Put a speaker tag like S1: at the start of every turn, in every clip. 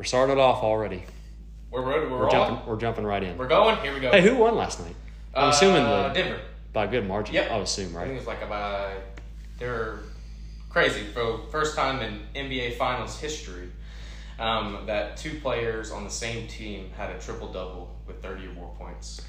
S1: We're started off already.
S2: We're we're, we're,
S1: We're jumping. We're jumping right in.
S2: We're going. Here we go.
S1: Hey, who won last night? I'm assuming
S2: Uh,
S1: the
S2: Denver.
S1: by a good margin.
S2: Yep.
S1: I would assume,
S2: I think
S1: right?
S2: it was like about they're crazy for first time in NBA Finals history um, that two players on the same team had a triple double with thirty or more points.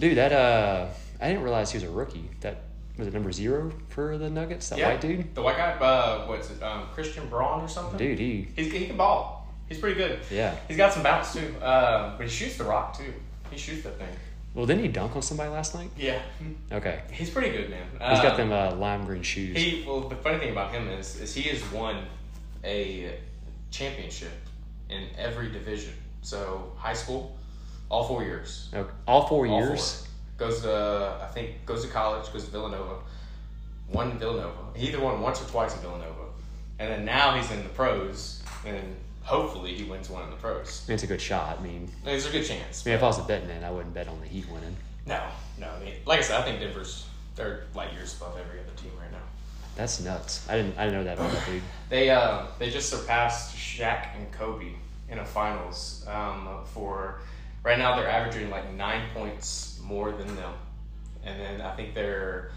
S1: Dude, that uh, I didn't realize he was a rookie. That was it number zero for the Nuggets. That
S2: Yeah.
S1: white dude.
S2: The white guy, uh, what's it, um, Christian Braun or something?
S1: Dude, he
S2: He's, he can ball. He's pretty good.
S1: yeah.
S2: He's got some bounce too, uh, but he shoots the rock too. He shoots that thing.
S1: Well, didn't he dunk on somebody last night?
S2: Yeah,
S1: Okay.
S2: he's pretty good, man.
S1: He's got
S2: Um,
S1: them uh, lime green shoes.
S2: He well, the funny thing about him is is he has won a championship in every division. So high school, all four years.
S1: Okay. All four
S2: All
S1: years.
S2: four. Goes to I think goes to college. Goes to Villanova. Won Villanova. He either won once or twice in Villanova, and then now he's in the pros, and hopefully he wins one in the pros.
S1: It's a good shot. I mean,
S2: There's a good chance.
S1: I mean, if I was a betting man, I wouldn't bet on the Heat winning.
S2: No, no. I mean, like I said, I think Denver's they're light years above every other team right now.
S1: That's nuts. I didn't. I didn't know that about that dude.
S2: They uh, they just surpassed Shaq and Kobe in a finals um, for right now they're averaging like nine points more than them, and then I think they're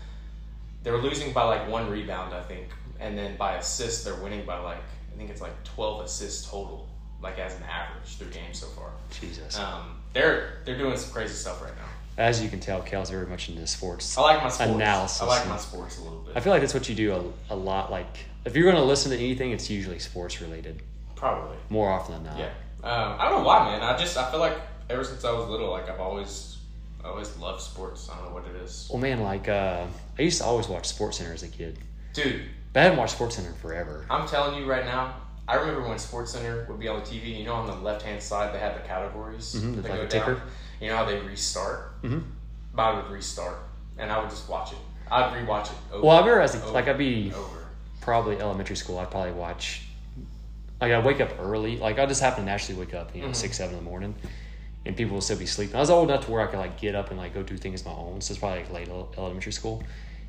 S2: they're losing by like one rebound I think, and then by assists they're winning by like I think it's like twelve assists total like as an average through games so far.
S1: Jesus.
S2: Um, they're they're doing some crazy stuff right now.
S1: As you can tell, Cal's very much into sports.
S2: I like my sports.
S1: Analysis.
S2: I like my sports a little bit.
S1: I feel like that's what you do a, a lot. Like, if you're going to listen to anything, it's usually sports related
S2: Probably.
S1: more often than not.
S2: Yeah. Um, I don't know why, man. I just I feel like ever since I was little, like I've always I always loved sports. I don't know what it is,
S1: Well, man, like uh, I used to always watch Sports Center as a kid,
S2: dude.
S1: But I haven't watched Sports Center forever.
S2: I'm telling you right now. I remember when Sports Center would be on the TV. You know, on the left hand side they had the categories
S1: Mhm,
S2: that
S1: like
S2: go
S1: a ticker.
S2: down. You know how they restart.
S1: Mhm.
S2: I would restart, and I would just watch it. I'd rewatch it. Over,
S1: Well, I remember as a,
S2: over,
S1: like I'd be
S2: over.
S1: probably elementary school. I'd probably watch. Like I wake up early. Like I just happen to naturally wake up, you know,
S2: Mhm.
S1: six seven in the morning, and people will still be sleeping. I was old enough to where I could like get up and like go do things on my own. So it's probably like late elementary school,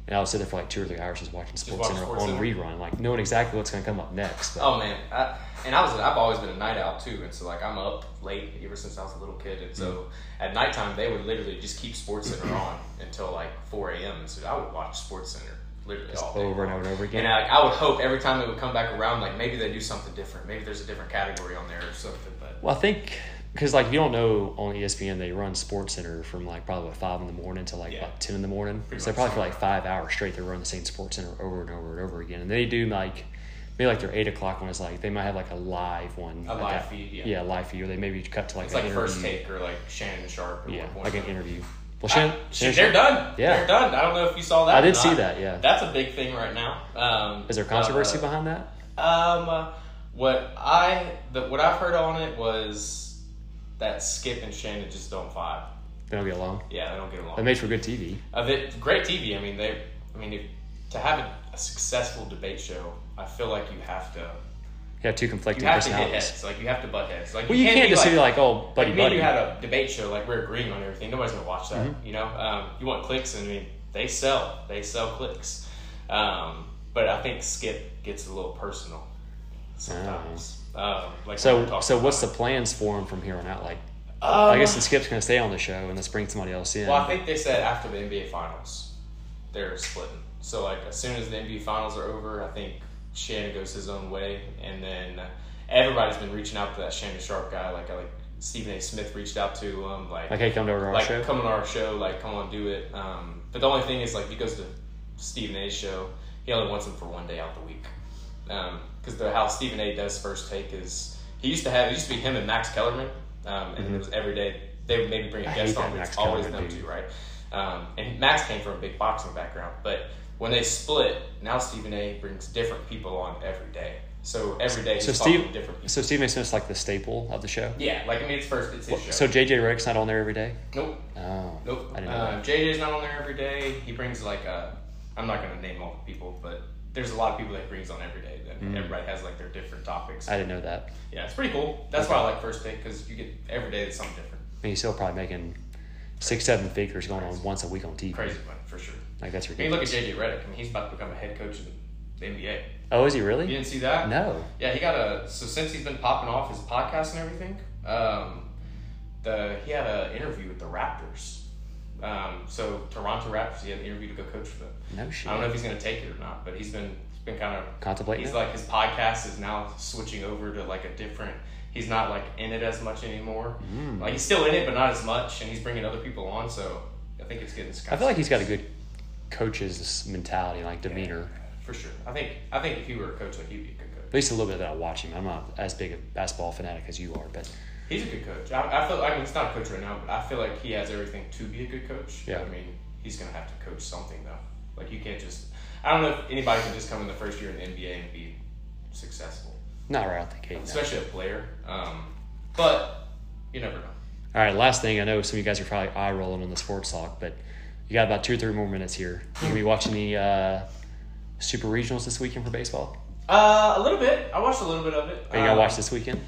S1: and I would sit there for like two or three hours just watching Sports
S2: watch
S1: Center
S2: Sports
S1: on
S2: Center.
S1: rerun, like knowing exactly what's going to come up next. But
S2: Oh man, I, and I was I've always been a night owl too, and so like I'm up late ever since I was a little kid, and so mm-hmm. at nighttime they would literally just keep Sports Center on until like 4 a.m. and so I would watch Sports Center literally all day
S1: over and over and over again.
S2: And I, I would hope every time it would come back around, like maybe they do something different, maybe there's a different category on there or something. But
S1: Well, I think because like if you don't know on ESPN they run Sports Center from like probably what, five in the morning to like
S2: Yeah.
S1: about ten in the morning.
S2: Pretty
S1: so probably for like five hours straight they run the same Sports Center over and over and over again. And they do like maybe like their eight o'clock one is like they might have like a live one.
S2: A
S1: at
S2: live
S1: that-
S2: feed, yeah.
S1: Yeah, live feed. Or they maybe cut to like
S2: it's
S1: an
S2: like
S1: interview.
S2: first take or like Shannon Sharpe. Or
S1: Yeah, like an interview. Well, Shannon,
S2: shit,
S1: Shannon
S2: they're
S1: Sharpe-
S2: done.
S1: Yeah.
S2: they're done. I don't know if you saw that.
S1: I did see that. Yeah.
S2: That's a big thing right now. Um,
S1: Is there controversy
S2: uh,
S1: behind that?
S2: Um, what I the what I've heard on it was that Skip and Shannon just don't vibe.
S1: They don't get along.
S2: Yeah, they don't get along.
S1: It
S2: along.
S1: makes for good TV.
S2: Uh, they, great TV. I mean, they. I mean, if, to have a, a successful debate show, I feel like you have to
S1: You have two
S2: you
S1: conflicting
S2: have to hit
S1: personalities.
S2: heads. Like you have to butt heads. Like
S1: Well, you can't
S2: be
S1: just
S2: like,
S1: say like, oh, buddy,
S2: like
S1: buddy.
S2: you had a debate show. Like we're agreeing on everything. Nobody's gonna watch that.
S1: Mm-hmm.
S2: You know, um, you want clicks, and I mean, they sell. They sell clicks. Um, but I think Skip gets a little personal sometimes. Um, like
S1: so, so what's the plans for him from here on out? Like.
S2: Um,
S1: I guess the Skip's going to stay on the show and let's bring somebody else in.
S2: Well, I think they said after the NBA Finals, they're splitting. So like as soon as the NBA Finals are over, I think Shannon goes his own way, and then uh, everybody's been reaching out to that Shannon Sharpe guy. Like like Stephen A. Smith reached out to him. Like
S1: like, hey, come over to our
S2: like
S1: show.
S2: come on our show. Like come on, do it. Um, but the only thing is like he goes to Stephen A.'s show. He only wants him for one day out the week. Because the how Stephen A. does first take is he used to have it used to be him and Max Kellerman, um, and it was every day they would maybe bring a
S1: Mm-hmm.
S2: Guest on, but it's always
S1: Kellerman
S2: them
S1: dude.
S2: two, right? Um, and Max came from a big boxing background, but when they split, now Stephen A. brings different people on every day. So every day he's
S1: So Steve,
S2: different people.
S1: so Stephen A. Smith's like the staple of the show.
S2: yeah, like I mean, it's first, it's his show.
S1: So JJ Redick's not on there every day.
S2: nope.
S1: Oh,
S2: Nope.
S1: I didn't know
S2: Uh. JJ's not on there every day. He brings like uh, I'm not gonna name all the people, but there's a lot of people that brings on every day. That
S1: Mm.
S2: everybody has like their different topics.
S1: I didn't know that.
S2: yeah, it's pretty cool. That's why I like first pick because you get every day it's something different.
S1: I mean, he's still probably making six, seven figures going on once a week on TV.
S2: Crazy money for sure.
S1: Like that's
S2: I mean, look at
S1: ridiculous.
S2: JJ Redick. I mean, he's about to become a head coach in the NBA.
S1: Oh, is he really?
S2: You didn't see that?
S1: No.
S2: Yeah, he got a. So since he's been popping off his podcast and everything, um, the he had an interview with the Raptors. Um, so Toronto Raptors, he had an interview to go coach for them.
S1: No shit.
S2: I don't know if he's going to take it or not, but he's been he's been kind of
S1: Contemplating
S2: He's
S1: it?
S2: like his podcast is now switching over to like a different. He's not like in it as much anymore.
S1: Mm.
S2: Like he's still in it, but not as much, and he's bringing other people on. So I think it's getting.
S1: I feel like he's got a good coach's mentality, like demeanor.
S2: for sure. I think I think if he were a coach, like he'd be a good coach.
S1: At least a little bit that I watch him. I'm not as big a basketball fanatic as you are, but
S2: He's a good coach. I, I feel. I mean, he's not a coach right now, but I feel like he has everything to be a good coach.
S1: Yeah.
S2: I mean, he's gonna have to coach something though. Like you can't just. I don't know if anybody can just come in the first year in the NBA and be successful,
S1: not right out the gate. no.
S2: especially a player. Um, but you never know.
S1: All right, last thing. I know some of you guys are probably eye rolling on the sports talk, but you got about two or three more minutes here. You gonna be watching the uh, super regionals this weekend for baseball?
S2: Uh, a little bit. I watched a little bit of it.
S1: Are you gonna
S2: Um,
S1: watch this weekend?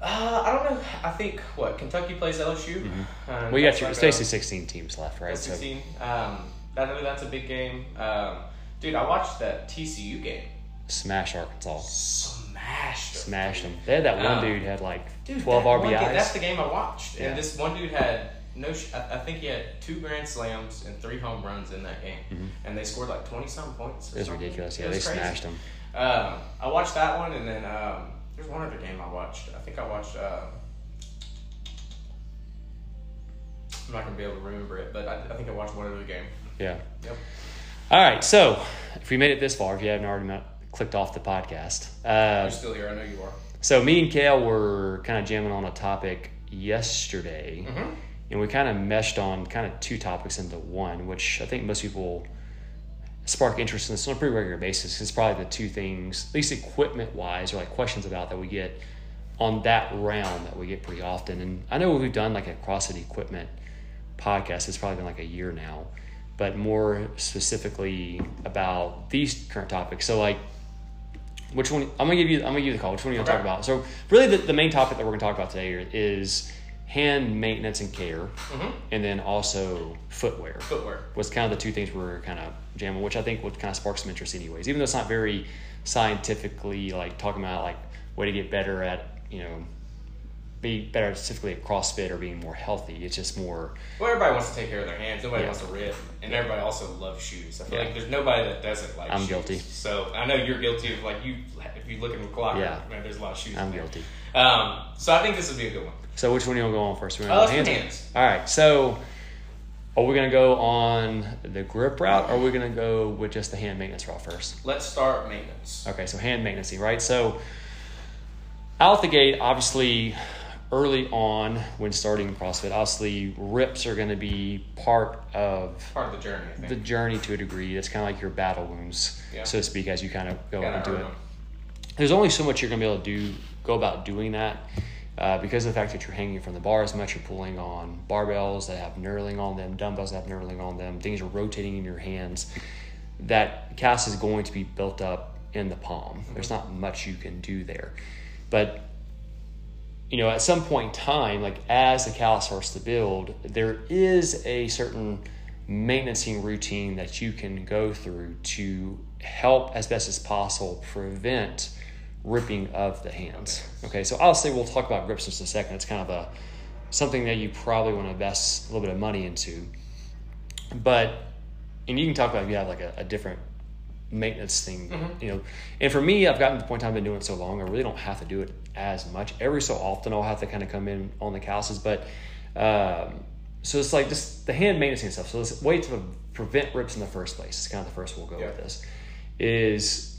S2: Uh, I don't know. I think what Kentucky plays LSU. Um,
S1: Mm-hmm. Well, you got your.
S2: like
S1: It's
S2: a-
S1: basically 16 teams left, right?
S2: that's
S1: So
S2: 16. Um, I know that's a big game. Um, dude, I watched that TCU game.
S1: smash Arkansas,
S2: Smashed. them.
S1: smashed them. They had that one
S2: Um,
S1: dude had like
S2: Dude,
S1: 12
S2: that
S1: RBIs.
S2: game- that's the game I watched,
S1: Yeah.
S2: and this one dude had no. Sh- I, I think he had two grand slams and three home runs in that game, and they scored like twenty something points. or
S1: Mm-hmm. it was
S2: something.
S1: ridiculous.
S2: It
S1: Yeah, they
S2: crazy.
S1: smashed them.
S2: Um, I watched that one, and then um, there's one other game I watched. I think I watched. Uh, I'm not gonna be able to remember it, but I, I think I watched one other game.
S1: Yeah.
S2: Yep.
S1: All right. So if we made it this far, if you haven't already clicked off the podcast, uh,
S2: You're still here. I know you are.
S1: so me and Kale were kind of jamming on a topic yesterday,
S2: Mm-hmm.
S1: and we kind of meshed on kind of two topics into one, which I think most people spark interest in this on a pretty regular basis. It's probably the two things, at least equipment wise, or like questions about that we get on that round that we get pretty often. And I know we've done like a CrossFit equipment podcast. It's probably been like a year now, but more specifically about these current topics. So like, which one? I'm gonna give you. I'm gonna give you the call. Which one are you gonna
S2: Okay.
S1: talk about? So really, the, the main topic that we're gonna talk about today is hand maintenance and care,
S2: Mm-hmm.
S1: and then also footwear
S2: Footwear.
S1: was kind of the two things we were kind of jamming, which I think would kind of spark some interest anyways. Even though it's not very scientifically like talking about like way to get better at you know be better specifically at CrossFit or being more healthy. It's just more
S2: Well, everybody wants to take care of their hands. Nobody
S1: Yeah.
S2: wants to rip, and everybody also loves shoes. I feel
S1: Yeah.
S2: like there's nobody that doesn't like.
S1: I'm
S2: shoes.
S1: guilty.
S2: So I know you're guilty of like you. If you look in the clock,
S1: Yeah.
S2: man, there's a lot of shoes.
S1: I'm guilty.
S2: Um, so I think this would be a good one.
S1: So which one do you want to go on first? We
S2: Uh,
S1: go hands?
S2: hands.
S1: All right. So are we gonna go on the grip route, or are we gonna go with just the hand maintenance route first?
S2: Let's start maintenance.
S1: Okay, so hand maintenance, right? So out the gate, obviously, early on when starting CrossFit, obviously rips are going to be part of
S2: Part of the journey, I think.
S1: the journey to a degree. It's kind of like your battle wounds,
S2: Yeah.
S1: so to speak, as you kind of go
S2: Gotta
S1: into it.
S2: them.
S1: There's only so much you're going to be able to do, go about doing that. Uh, because of the fact that you're hanging from the bar as much, you're pulling on barbells that have knurling on them, dumbbells that have knurling on them, things are rotating in your hands. That cast is going to be built up in the palm. There's not much you can do there. But, you know, at some point in time, like as the callus starts to build, there is a certain maintenancing routine that you can go through to help as best as possible prevent ripping of the hands. Okay, so obviously we'll talk about grips in just a second. It's kind of a something that you probably want to invest a little bit of money into. But and you can talk about if you have like a, a different maintenance thing, you know. And for me, I've gotten to the point I've been doing it so long, I really don't have to do it as much. Every so often, I'll have to kind of come in on the calluses, but um, so it's like just the hand maintenance and stuff. So this way to prevent rips in the first place. It's kind of the first we'll go
S2: Yeah.
S1: with this. Is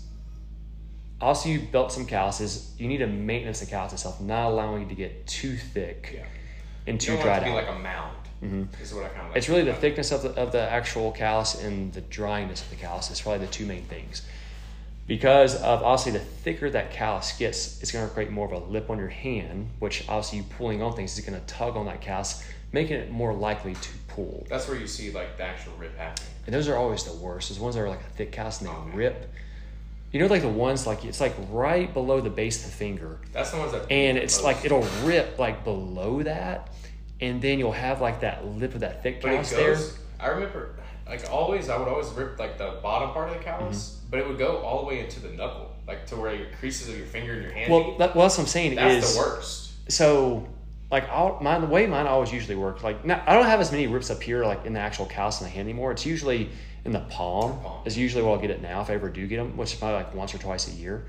S1: also you built some calluses. You need to maintenance the callus itself, not allowing it to get too thick
S2: Yeah.
S1: and too
S2: don't want it
S1: dried
S2: to be
S1: out.
S2: like a mound. Mm-hmm. Is what I kind of like.
S1: It's really the thickness of the, of the actual callus and the dryness of the callus is probably the two main things. Because of obviously the thicker that callus gets, it's going to create more of a lip on your hand, which obviously you pulling on things is going to tug on that callus, making it more likely to pull.
S2: That's where you see like the actual rip happening.
S1: And those are always the worst. Those ones that are like a thick callus and they
S2: Oh, man.
S1: rip. You know, like the ones like it's like right below the base of the finger,
S2: That's the ones that.
S1: and it's like it'll rip like below that, and then you'll have like that lip of that thick callus there.
S2: I remember. like always, I would always rip like the bottom part of the callus,
S1: Mm-hmm.
S2: but it would go all the way into the knuckle, like to where your creases of your finger and your hand.
S1: Well, that, well, that's what I'm saying
S2: that's
S1: is
S2: the worst.
S1: so like I'll, mine the way mine always usually works like now, I don't have as many rips up here like in the actual callus in the hand anymore. It's usually in the palm.
S2: Palm.
S1: Is usually where I'll get it now if I ever do get them, which is probably like once or twice a year.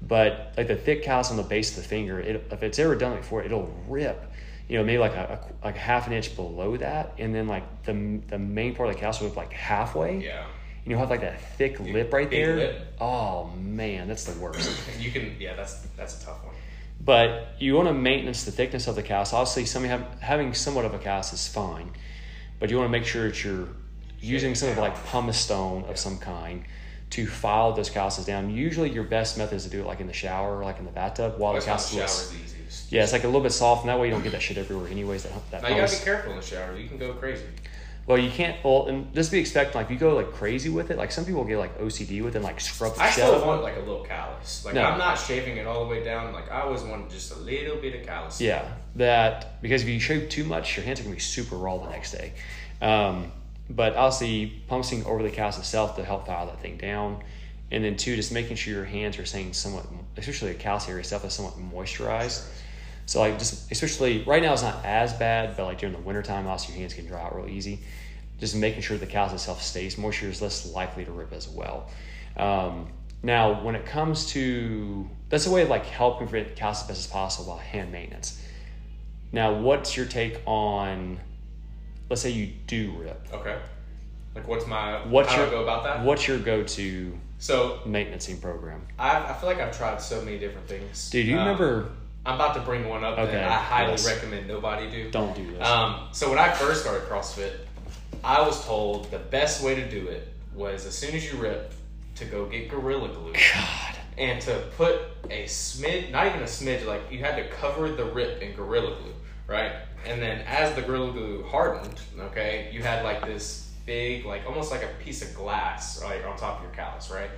S1: But like the thick callus on the base of the finger, it, if it's ever done before, it'll rip. You know, maybe like a, a like half an inch below that, and then like the the main part of the will like halfway.
S2: Yeah,
S1: And you'll have like that thick lip right there.
S2: lip.
S1: Oh man, that's the worst.
S2: you can. Yeah, that's that's a tough one.
S1: But you want to maintenance the thickness of the cast. Obviously, some have, having somewhat of a cast is fine, but you want to make sure that you're using some of like pumice stone of some kind to file those calluses down. Usually, your best method is to do it like in the shower, like in the bathtub, while
S2: That's
S1: the
S2: not
S1: cast
S2: the
S1: is
S2: shower's the easiest.
S1: yeah, it's like a little bit soft, and that way you don't get that shit everywhere. Anyways, that that
S2: Now you gotta be careful in the shower. You can go crazy.
S1: Well, you can't. Well, and just be expecting like if you go like crazy with it. Like some people get like OCD with it, and, like scrub the
S2: I
S1: shit
S2: still want like a little callus. Like
S1: No.
S2: I'm not shaving it all the way down. Like I always want just a little bit of callus.
S1: Yeah, that because if you shave too much, your hands are gonna be super raw the next day. Um, but obviously, pumping over the cast itself to help file that thing down, and then two, just making sure your hands are staying somewhat, especially the callus area stuff is somewhat moisturized. So like just especially right now it's not as bad, but like during the wintertime, obviously your hands can dry out real easy. Just making sure the callus itself stays moisture is less likely to rip as well. Um, now, when it comes to that's a way of like helping prevent callus as best as possible by hand maintenance. Now, what's your take on? Let's say you do rip.
S2: Okay. Like what's my
S1: What's your
S2: go about that?
S1: What's your go-to
S2: So
S1: maintenancing program?
S2: I I feel like I've tried so many different things.
S1: Dude, you
S2: Um,
S1: remember?
S2: I'm about to bring one up
S1: Okay,
S2: that I highly
S1: yes.
S2: recommend nobody do.
S1: Don't do this.
S2: Um, so when I first started CrossFit, I was told the best way to do it was as soon as you rip to go get Gorilla Glue
S1: God.
S2: and to put a smidge, not even a smidge, like you had to cover the rip in Gorilla Glue, right? And then as the Gorilla Glue hardened, okay, you had like this big, like almost like a piece of glass, like on top of your callus, right?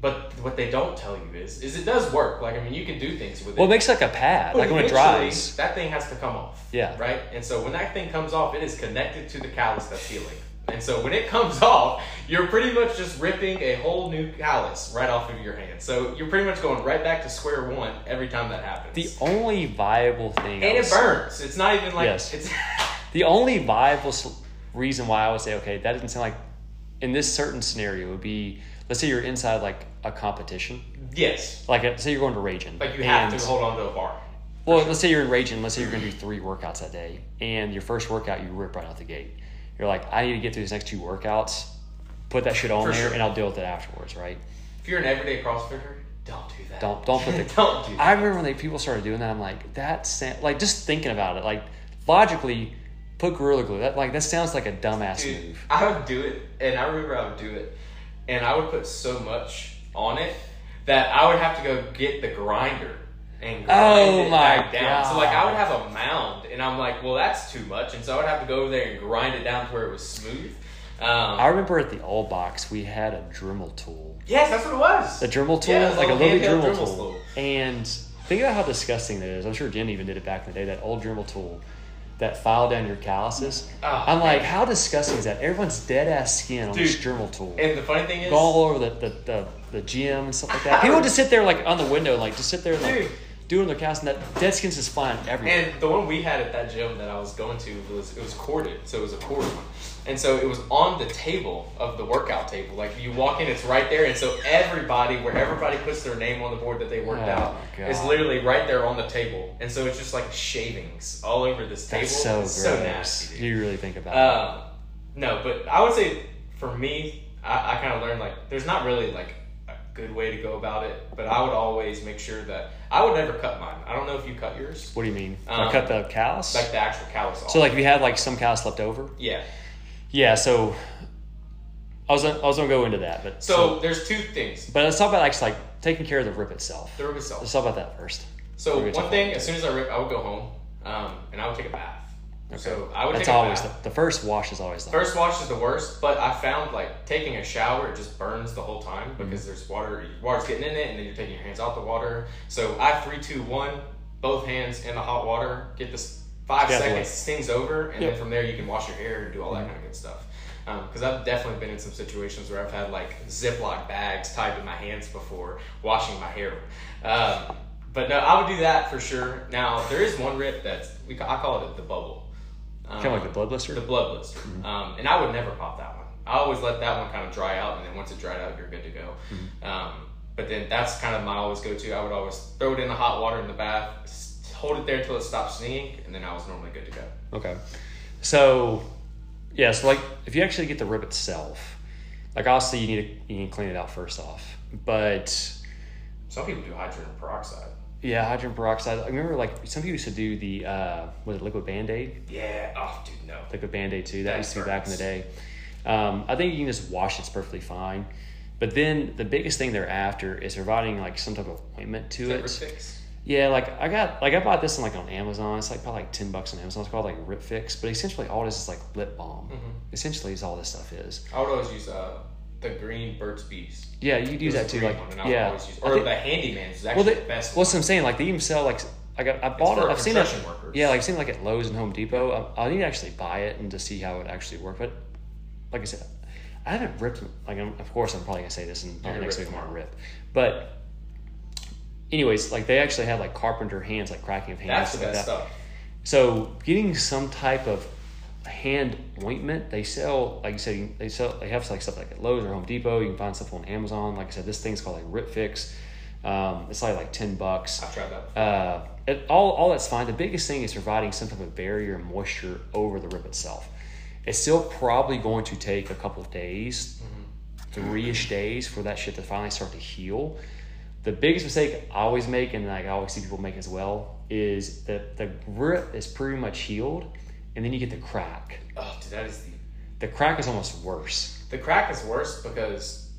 S2: But what they don't tell you is, is it does work. Like I mean, you can do things with it.
S1: Well, it makes like a pad,
S2: But
S1: like when it dries.
S2: that thing has to come off.
S1: Yeah.
S2: Right? And so when that thing comes off, it is connected to the callus that's healing. And so when it comes off, you're pretty much just ripping a whole new callus right off of your hand. So you're pretty much going right back to square one every time that happens.
S1: The only viable thing,
S2: and it burns. It's not even like
S1: Yes.
S2: it's
S1: The only viable reason why I would say, okay, that doesn't sound like in this certain scenario would be, let's say you're inside like a competition,
S2: yes.
S1: like a, say you're going to Raging,
S2: Like you have
S1: and-
S2: to hold on to a bar.
S1: Well, let's say you're in Raging. Let's say you're going to do three workouts that day, and your first workout you rip right out the gate. You're like, I need to get through these next two workouts, put that shit on
S2: For
S1: there,
S2: sure.
S1: and I'll deal with it afterwards, right?
S2: If you're an everyday CrossFitter, don't do that.
S1: Don't don't put the.
S2: don't do that.
S1: I remember when they people started doing that. I'm like, that's like just thinking about it, like logically, put gorilla glue. That like that sounds like a dumbass
S2: Dude,
S1: move.
S2: I would do it, and I remember I would do it, and I would put so much on it that I would have to go get the grinder and grind
S1: Oh
S2: it
S1: my
S2: back down. So like I would have a mound, and I'm like, well, that's too much, and so I would have to go over there and grind it down to where it was smooth. Um,
S1: I remember at the old box we had a Dremel tool.
S2: yes, that's what it was.
S1: The Dremel tool,
S2: Yeah,
S1: like a
S2: little
S1: little Dremel
S2: Dremel
S1: tool.
S2: tool.
S1: And think about how disgusting that is. I'm sure Jen even did it back in the day. That old Dremel tool that file down your calluses.
S2: Oh,
S1: I'm like,
S2: man.
S1: how disgusting is that? Everyone's dead ass skin on this
S2: Dude,
S1: Dremel tool.
S2: And the funny thing is,
S1: Go all over the, the, the, the gym and stuff like that. People just sit there like on the window, like just sit there and like doing their cast, and that dead skin's just flying everywhere.
S2: And the one we had at that gym that I was going to was it was corded, so it was a cord one, and so it was on the table of the workout table. Like you walk in, it's right there, and so everybody, where everybody puts their name on the board that they worked
S1: Oh,
S2: out, is literally right there on the table, and so it's just like shavings all over this table.
S1: That's so
S2: It's
S1: gross.
S2: so nasty. dude.
S1: You really think about it.
S2: Um, no, but I would say for me, I, I kind of learned like there's not really like a good way to go about it, but I would always make sure that I would never cut mine. I don't know if you cut yours,
S1: What do you mean?
S2: um,
S1: like cut the callus?
S2: like the actual callus off.
S1: so like if you had like some callus left over?
S2: yeah.
S1: Yeah, so I was I was gonna go into that, but
S2: So, there's two things.
S1: but let's talk about actually like taking care of the rip itself.
S2: The rip itself.
S1: Let's talk about that first.
S2: So
S1: We'll get to
S2: one thing, as soon as I rip, I would go home, um, and I would take a bath. So I would
S1: That's always
S2: a
S1: the, the first wash is always the
S2: First wash is the worst, but I found like taking a shower it just burns the whole time
S1: Mm-hmm.
S2: because there's water, water's getting in it, and then you're taking your hands out the water. So I three, two, one, both hands in the hot water, get this five seconds, stings over, and
S1: Yep.
S2: then from there you can wash your hair and do all that kind of good stuff. Because I've definitely been in some situations where I've had like Ziploc bags tied to my hands before washing my hair. Um, but no, I would do that for sure. Now there is one rip that's we I call it the bubble. Um,
S1: Kind of like the blood blister.
S2: the blood blister. Um, and I would never pop that one. I always let that one kind of dry out, and then once it dried out, you're good to go. Um, but then that's kind of my always go to. I would always throw it in the hot water in the bath, hold it there until it stops stinging, and then I was normally good to go.
S1: Okay. So, yeah, so like if you actually get the rib itself, like obviously you need to you need to clean it out first off. But
S2: Some people do hydrogen peroxide.
S1: yeah, hydrogen peroxide. I remember like some people used to do the uh, was it liquid band aid?
S2: Yeah. Oh, dude, no.
S1: Liquid band aid too. That,
S2: That
S1: used to be back in the day. Um, I think you can just wash it's perfectly fine. But then the biggest thing they're after is providing like some type of ointment to
S2: Is that
S1: it. Yeah, like I got like I bought this on like on Amazon. It's like probably like ten bucks on Amazon. It's called like Rip Fix, but essentially all this is like lip balm.
S2: Mm-hmm.
S1: Essentially, is all this stuff is.
S2: I would always use uh, the green Burt's Bees.
S1: Yeah, you could use that too. Like
S2: I
S1: yeah,
S2: use,
S1: I
S2: or
S1: think-
S2: the Handyman is
S1: well,
S2: actually
S1: they,
S2: the best.
S1: what's what I'm saying? Like they even sell like I got I bought it. I've seen it.
S2: workers.
S1: Yeah, like I've seen it like at Lowe's and Home Depot. I, I need to actually buy it and to see how it actually works. But like I said, I haven't ripped. Like I'm, of course I'm probably gonna say this and next week I'm gonna rip. But anyways, like they actually have like carpenter hands, like cracking of hands.
S2: That's the
S1: like
S2: best
S1: that.
S2: stuff.
S1: So getting some type of hand ointment, they sell like you said, they sell they have like stuff like at Lowe's or Home Depot. You can find stuff on Amazon. Like I said, this thing's called like Rip Fix. Um, it's like like ten bucks.
S2: I've tried that.
S1: Uh, it, all all that's fine. The biggest thing is providing some type of barrier and moisture over the rip itself. It's still probably going to take a couple of days, three ish days for that shit to finally start to heal. The biggest mistake I always make, and like I always see people make as well, is that the rip is pretty much healed, and then you get the crack.
S2: Oh, dude, that is the
S1: The crack is almost worse.
S2: The crack is worse because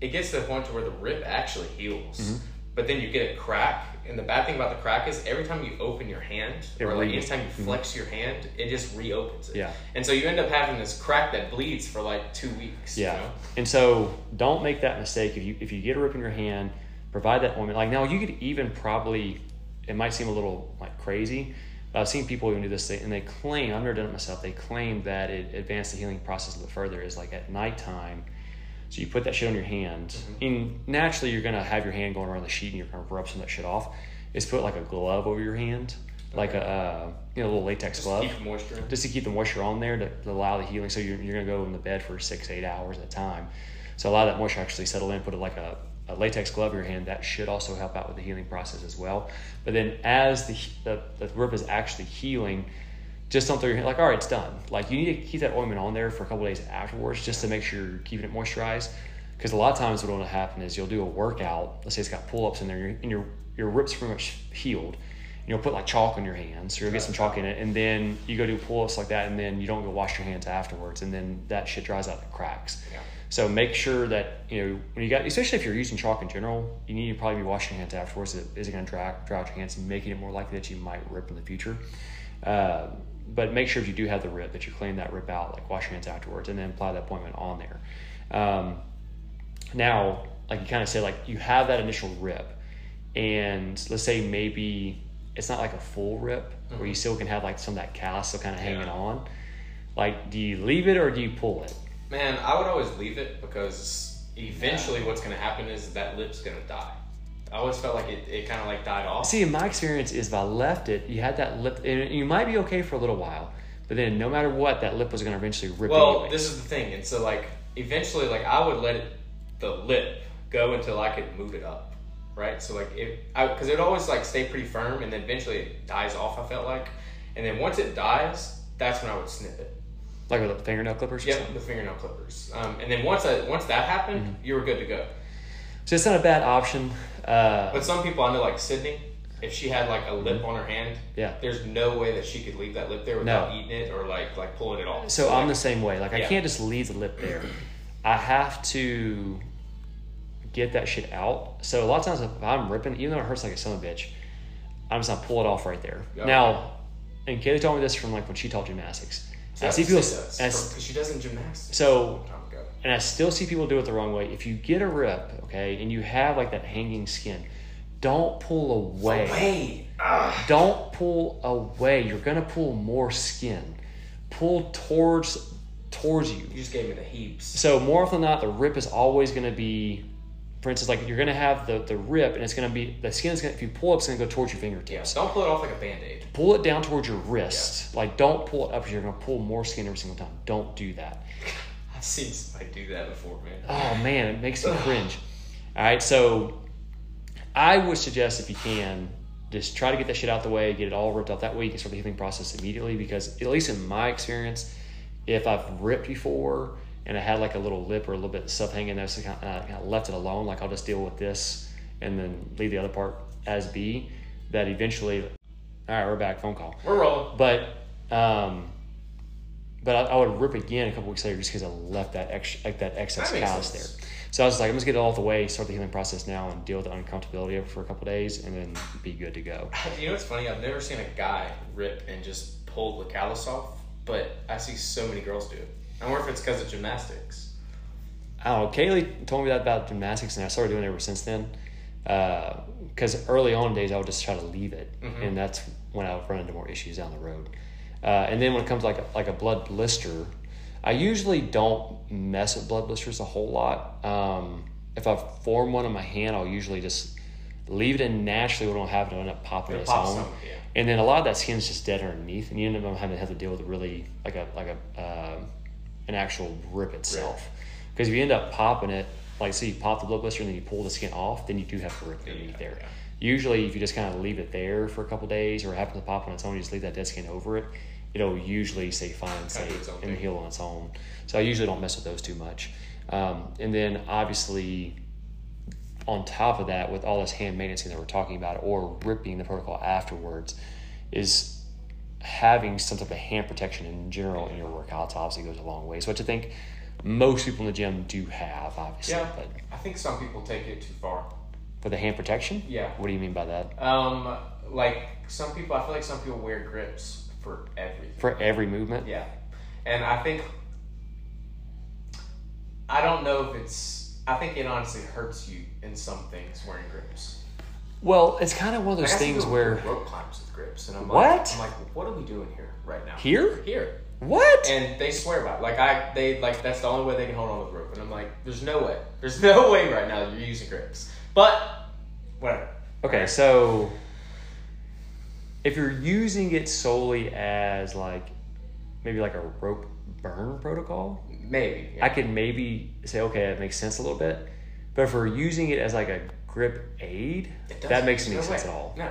S2: it gets to the point to where the rip actually heals,
S1: Mm-hmm.
S2: but then you get a crack. And the bad thing about the crack is every time you open your hand,
S1: It
S2: or like
S1: re-
S2: anytime you flex your hand, it just reopens it.
S1: Yeah.
S2: And so you end up having this crack that bleeds for like two weeks.
S1: Yeah.
S2: You know?
S1: And so don't make that mistake. If you if you get a rip in your hand, provide that ointment. Like now you could even probably it might seem a little like crazy. But I've seen people even do this thing and they claim, I've never done it myself, they claim that it advanced the healing process a little further is like at nighttime. So you put that shit on your hand.
S2: Mm-hmm.
S1: And naturally you're gonna have your hand going around the sheet and you're gonna rub some of that shit off. Is put like a glove over your hand. Like a uh, you know, a little latex
S2: Just
S1: glove
S2: keep moisture
S1: just to keep the moisture on there to, to allow the healing. So you're, you're going to go in the bed for six, eight hours at a time. So allow that moisture actually settle in. Put it like a, a latex glove in your hand. That should also help out with the healing process as well. But then as the the, the rip is actually healing, just don't throw your hand like all right, it's done. Like you need to keep that ointment on there for a couple days afterwards, just to make sure you're keeping it moisturized. Because a lot of times what will happen is you'll do a workout. Let's say it's got pull ups in there, and your your rip's pretty much healed. And you'll put like chalk on your hands, so you'll get some chalk in it, and then you go do pull ups like that, and then you don't go wash your hands afterwards, and then that shit dries out the cracks.
S2: Yeah.
S1: So make sure that you know when you got, especially if you're using chalk in general, you need to probably be washing your hands afterwards. It isn't going to dry, dry out your hands, making it more likely that you might rip in the future. Uh, but make sure if you do have the rip that you clean that rip out, like wash your hands afterwards, and then apply that ointment on there. Um, now, like you kind of say, like you have that initial rip, and let's say maybe it's not like a full rip where you still can have like some of that callus still kind of hanging
S2: Yeah.
S1: on. Like, do you leave it or do you pull it?
S2: Man, I would always leave it because eventually what's going to happen is that lip's going to die. I always felt like it, it kind of like died off.
S1: See, in my experience, is if I left it, you had that lip, and you might be okay for a little while, but then no matter what, that lip was going to eventually rip.
S2: Well,
S1: anyways.
S2: this is the thing, and so like eventually, like I would let it, the lip go until I could move it up, right? So like it, because it would always like stay pretty firm, and then eventually it dies off. I felt like, and then once it dies, that's when I would snip it.
S1: Like with the fingernail clippers.
S2: Yep, the fingernail clippers. Um, and then once I, once that happened,
S1: Mm-hmm.
S2: you were good to go.
S1: So it's not a bad option. Uh,
S2: But some people I know, like Sydney, if she had like a lip on her hand,
S1: Mm-hmm. Yeah.
S2: there's no way that she could leave that lip there without eating it or like like pulling it off.
S1: So I'm
S2: like,
S1: the same way. Like I
S2: Yeah.
S1: can't just leave the lip there. I have to get that shit out. So a lot of times if I'm ripping, even though it hurts like a son of a bitch, I'm just gonna pull it off right there. Now, and Kaylee told me this from like when she taught gymnastics.
S2: So
S1: I see
S2: people
S1: and
S2: because she does in gymnastics.
S1: So-
S2: a long time ago.
S1: and I still see people do it the wrong way. If you get a rip, okay, and you have like that hanging skin, don't pull away.
S2: Away.
S1: Don't pull away. You're gonna pull more skin. Pull towards towards you.
S2: You just gave me the heaps.
S1: So more often than not, the rip is always going to be, for instance, like you're going to have the, the rip, and it's going to be the skin's going. to If you pull up, it's going to go towards your fingertips.
S2: Yeah, don't pull it off like a band aid.
S1: Pull it down towards your wrist. Like don't pull it up because you're to pull more skin every single time. Don't do that.
S2: I've seen somebody do that before, man.
S1: Oh man, it makes me cringe. All right, so I would suggest if you can, just try to get that shit out the way, get it all ripped off. That way you can start the healing process immediately. Because at least in my experience, if I've ripped before and I had like a little lip or a little bit of stuff hanging there, so I kind of, kind of left it alone. Like I'll just deal with this and then leave the other part as be. That eventually, all right, we're back. Phone call.
S2: We're rolling.
S1: But um, but I, I would rip again a couple weeks later just because I left that ex, like that excess
S2: That
S1: callus
S2: sense.
S1: there. So I was like, I'm just get it all the way, start the healing process now, and deal with the uncomfortability of it for a couple days, and then be good to go.
S2: You know what's funny? I've never seen a guy rip and just pull the callus off, but I see so many girls do it. I wonder if it's because of gymnastics.
S1: I don't know. Kaylee told me that about gymnastics, and I started doing it ever since then. Because early on days, I would just try to leave it, and that's when I would run into more issues down the road. Uh, and then when it comes to like a, like a blood blister, I usually don't mess with blood blisters a whole lot. Um, if I form one on my hand, I'll usually just leave it in naturally. What will happen? It'll end up popping
S2: It'll
S1: its own.
S2: yeah.
S1: And then a lot of that skin's just dead underneath, and you end up having to have to deal with really like a like a um an actual rip itself. Because if you end up popping it, like say you pop the blood blister and then you pull the skin off, then you do have to rip it
S2: Then you
S1: underneath
S2: have-
S1: there.
S2: yeah.
S1: Usually, if you just kind of leave it there for a couple days, or happen to pop on its own, you just leave that dead skin over it. It'll usually stay fine and safe and heal on its own. So I usually don't mess with those too much. Um, and then obviously, on top of that, with all this hand maintenance that we're talking about, or ripping the protocol afterwards, is having some type of hand protection in general in your workouts obviously goes a long ways, which I think most people in the gym do have, obviously.
S2: Yeah,
S1: But
S2: I think some people take it too far.
S1: for the hand protection,
S2: Yeah.
S1: what do you mean by that?
S2: Um, like some people, I feel like some people wear grips for everything.
S1: For every movement?
S2: Yeah, and I think I don't know if it's. I think it honestly hurts you in some things wearing grips.
S1: Well, it's kind of one of those things where
S2: rope climbs with grips, and I'm
S1: What?
S2: like, I'm like, what are we doing here right now?
S1: here,
S2: Here,
S1: what?
S2: and they swear by it. Like I, they like that's the only way they can hold on to the rope, and I'm like, there's no way, there's no way right now you're using grips. But whatever.
S1: Okay, so if you're using it solely as like maybe like a rope burn protocol,
S2: Maybe. yeah.
S1: I could maybe say, okay, that makes sense a little bit. But if we're using it as like a grip aid, that makes any
S2: no
S1: sense
S2: way.
S1: at all.
S2: No.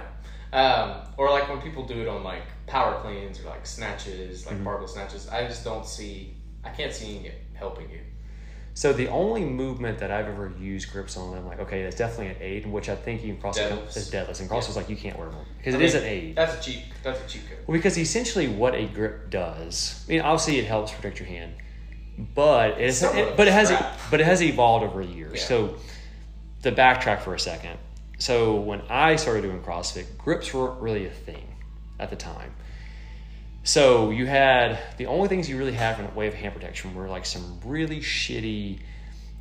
S2: Um, or like when people do it on like power cleans or like snatches,
S1: Mm-hmm.
S2: like barbell snatches, I just don't see. I can't see it helping you.
S1: So the only movement that I've ever used grips on, I'm like, okay, that's definitely an aid, which I think you can cross
S2: Deadlifts.
S1: is deadlifts. And CrossFit's like you can't wear them because
S2: I
S1: it is
S2: mean,
S1: an aid.
S2: That's a cheap. That's a cheap code.
S1: Well, because essentially what a grip does, I mean, obviously it helps protect your hand, but it's
S2: Somewhat
S1: it, but it has but it has evolved over the years.
S2: Yeah.
S1: So to backtrack for a second, so when I started doing CrossFit, grips weren't really a thing at the time. So you had the only things you really have in the way of hand protection were like some really shitty,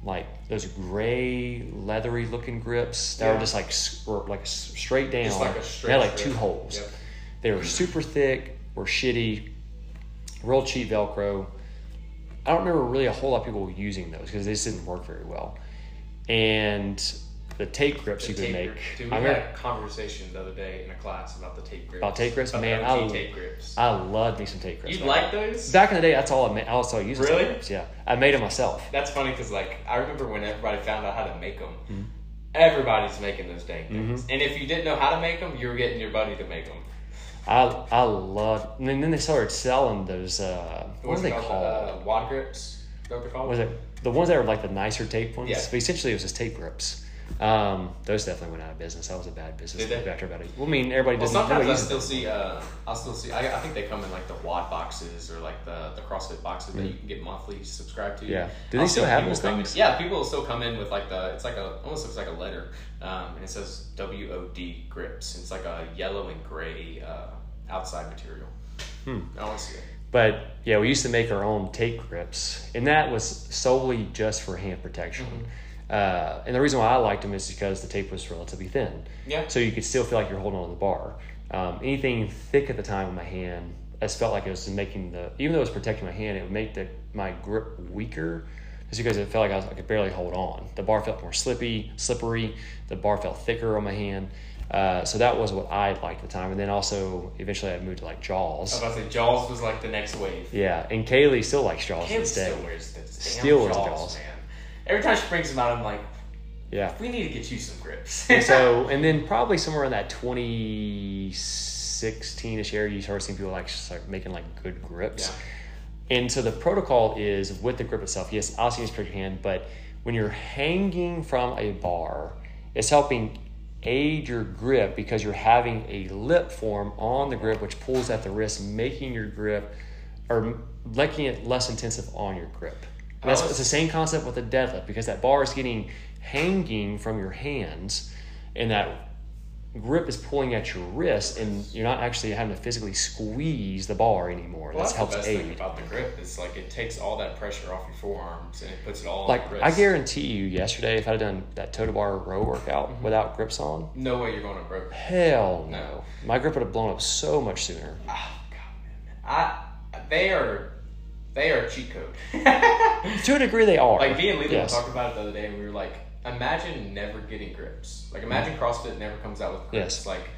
S1: like those gray leathery looking grips that
S2: Yeah.
S1: were just like were like straight down.
S2: Just like a
S1: they had like
S2: strip.
S1: two holes.
S2: Yep.
S1: They were super thick, were shitty, real cheap Velcro. I don't remember really a whole lot of people using those because they just didn't work very well. And the tape grips you
S2: The
S1: could
S2: tape
S1: make.
S2: grip. Dude, we
S1: I
S2: had a conversation the other day in a class about the tape grips.
S1: About tape grips?
S2: About
S1: Man, I-
S2: tape grips.
S1: I loved me some tape grips.
S2: you like those?
S1: Back in the day, that's all I made. I all using
S2: Really?
S1: tape grips. Yeah, I made them myself.
S2: That's funny because like I remember when everybody found out how to make them.
S1: Mm-hmm.
S2: Everybody's making those dang things, and if you didn't know how to make them, you were getting your buddy to make them.
S1: I I loved. And then, they started selling those. Uh, what are they called?
S2: Uh, WOD grips. What
S1: was it the ones that were like the nicer tape ones?
S2: Yeah.
S1: But essentially, it was just tape grips. Um, those definitely went out of business. That was a bad business
S2: Did they?
S1: after about it. Well, I mean, everybody
S2: Well,
S1: doesn't.
S2: sometimes I still see. Uh, I'll still see. I, I think they come in like the WOD boxes or like the the CrossFit boxes that you can get monthly subscribed to.
S1: Mm. Yeah. Do they
S2: I'll
S1: still have those
S2: come in-
S1: things?
S2: yeah, people still come in with like the. It's like a almost looks like a letter, um, and it says WOD grips. It's like a yellow and gray uh, outside material.
S1: Hmm.
S2: I want to see it.
S1: But yeah, we used to make our own tape grips, and that was solely just for hand protection.
S2: Mm-hmm.
S1: Uh, and the reason why I liked them is because the tape was relatively thin,
S2: Yeah.
S1: so you could still feel like you're holding on to the bar. Um, anything thick at the time in my hand, just felt like it was making the even though it was protecting my hand, it would make the my grip weaker. Just because it felt like I, was, I could barely hold on. The bar felt more slippy, slippery. The bar felt thicker on my hand. Uh, so that was what I liked at the time. And then also, eventually, I moved to like Jaws.
S2: I was about to say Jaws was like the next wave.
S1: Yeah, and Kaylee still likes Jaws to this day.
S2: still wears the damn
S1: Still wears
S2: Jaws,
S1: Jaws.
S2: man. Every time she brings them out, I'm like,
S1: Yeah.
S2: we need to get you some grips.
S1: And so, and then probably somewhere in that 2016 ish area, you start seeing people like start making like good grips.
S2: Yeah.
S1: And so the protocol is with the grip itself. Yes, obviously it's your hand, but when you're hanging from a bar, it's helping aid your grip because you're having a lip form on the grip, which pulls at the wrist, making your grip or making it less intensive on your grip. And that's,
S2: was-
S1: it's the same concept with the deadlift because that bar is getting hanging from your hands, and that grip is pulling at your wrist, and you're not actually having to physically squeeze the bar anymore.
S2: Well,
S1: that
S2: that's
S1: helps
S2: the best
S1: aid.
S2: thing about the grip. Is like it takes all that pressure off your forearms and it puts it all
S1: Like
S2: on the
S1: I guarantee you, yesterday if I'd done that toe to bar row workout
S2: Mm-hmm.
S1: without grips on,
S2: No way you're going to broke.
S1: hell no,
S2: No.
S1: my grip would have blown up so much sooner.
S2: Oh god, man. I they are they are cheat code.
S1: To a degree, they are.
S2: like me and Leland
S1: yes.
S2: talked about it the other day, and we were like, imagine never getting grips. Like imagine CrossFit never comes out with grips.
S1: Yes.
S2: Like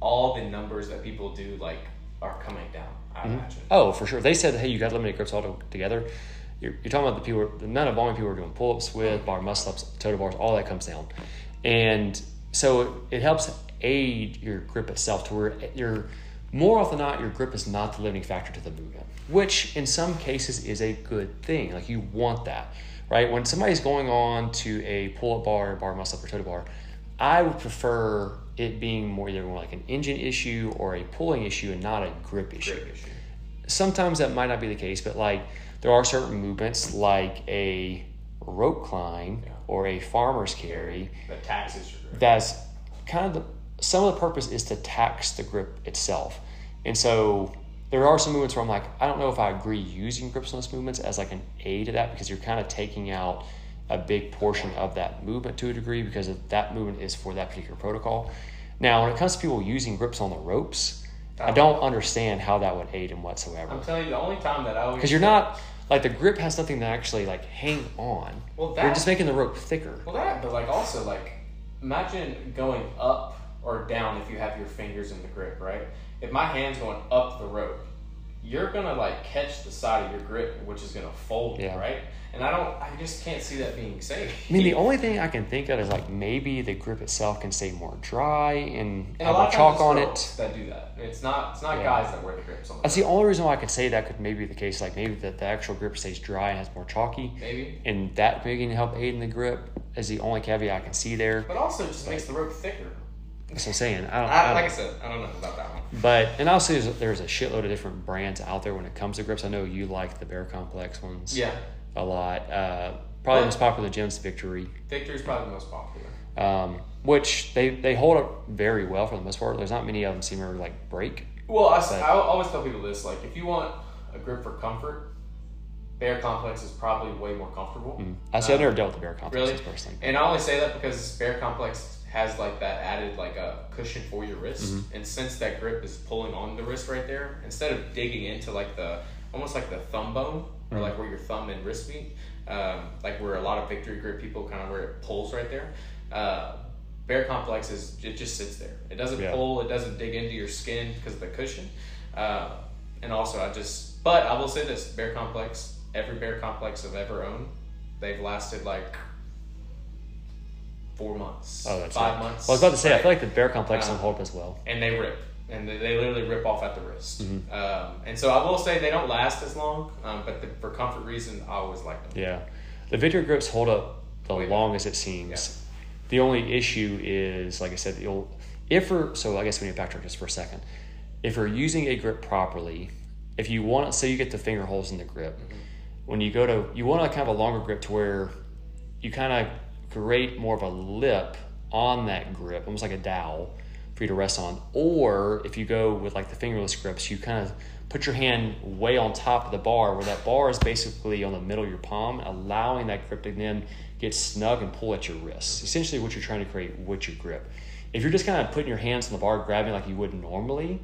S2: all the numbers that people do like are coming down. I
S1: Mm-hmm.
S2: imagine.
S1: Oh, for sure. They said, hey, you got to eliminate grips all together. You're, you're talking about the people, the amount of volume people are doing pull ups with, bar muscle ups, total bars, all that comes down. And so it helps aid your grip itself to where you're more often than not, your grip is not the limiting factor to the movement, which in some cases is a good thing. Like you want that, right? When somebody's going on to a pull up bar, bar muscle up, or total bar, I would prefer it being more either more like an engine issue or a pulling issue and not a grip issue
S2: Grip issue.
S1: sometimes that might not be the case, but like there are certain movements like a rope climb
S2: Yeah.
S1: or a farmer's carry
S2: That taxes your grip.
S1: that's kind of the some of the purpose is to tax the grip itself. And so there are some movements where I'm like, I don't know if I agree using grips on those movements as like an aid to that because you're kind of taking out a big portion of that movement to a degree because of that movement is for that particular protocol. Now, when it comes to people using grips on the ropes, I oh. don't understand how that would aid in whatsoever
S2: I'm telling you, the only time that I always
S1: because you're not like the grip has nothing to actually like hang on.
S2: Well, that, You're
S1: just making the rope thicker.
S2: Well, that, but like also like, imagine going up or down if you have your fingers in the grip, right? If my hand's going up the rope, you're gonna like catch the side of your grip, which is gonna fold,
S1: Yeah.
S2: right? And I don't, I just can't see that being safe.
S1: I mean, the only thing I can think of is like maybe the grip itself can stay more dry and,
S2: and
S1: have more chalk on it.
S2: that do that. It's not, it's not
S1: Yeah.
S2: guys that wear the grips on. The
S1: That's the only reason why I could say that could maybe be the case. Like maybe that the actual grip stays dry and has more chalky,
S2: maybe,
S1: and that maybe can help aid in the grip. Is the only caveat I can see there.
S2: but also it just makes the rope thicker.
S1: That's what I'm saying. I don't.
S2: I,
S1: I
S2: like I said, I don't know about that one.
S1: but and also there's, there's a shitload of different brands out there when it comes to grips. I know you like the Bear Complex ones.
S2: Yeah,
S1: a lot. Uh, probably the most popular Gems Victory,
S2: Victor's probably the most popular.
S1: um, which they, they hold up very well for the most part. There's not many of them seem to like break.
S2: Well, I, I always tell people this: like, if you want a grip for comfort, Bear Complex is probably way more comfortable.
S1: I see. I've
S2: Um,
S1: never dealt with the Bear Complex
S2: really?
S1: personally.
S2: And I only say that because Bear Complex has like that added like a cushion for your wrist,
S1: Mm-hmm.
S2: and since that grip is pulling on the wrist right there, instead of digging into like the almost like the thumb bone or
S1: Mm-hmm.
S2: like where your thumb and wrist meet, um, like where a lot of victory grip people kind of where it pulls right there. Uh, Bear Complex is it just sits there. It doesn't
S1: Yeah.
S2: pull. It doesn't dig into your skin because of the cushion. Uh, and also, I just but I will say this: Bear Complex, every Bear Complex I've ever owned, they've lasted like four months,
S1: Oh, that's
S2: five
S1: it.
S2: months.
S1: Well, I was about to say, I feel like the Bear Complex
S2: Uh,
S1: don't hold up as well.
S2: and they rip, and they, they literally rip off at the wrist.
S1: Mm-hmm.
S2: Um, and so I will say they don't last as long, um, but the, for comfort reason, I always like them.
S1: Yeah, the Victor grips hold up the
S2: Wait.
S1: longest it seems. The only issue is, like I said, the old if we're so I guess we need to backtrack just for a second. If you're using a grip properly, if you want to say you get the finger holes in the grip, when you go to you want to kind of a longer grip to where you kind of create more of a lip on that grip, almost like a dowel for you to rest on. Or if you go with like the fingerless grips, you kind of put your hand way on top of the bar where that bar is basically on the middle of your palm, allowing that grip to then get snug and pull at your wrist. Essentially what you're trying to create with your grip. If you're just kind of putting your hands on the bar, grabbing like you would normally,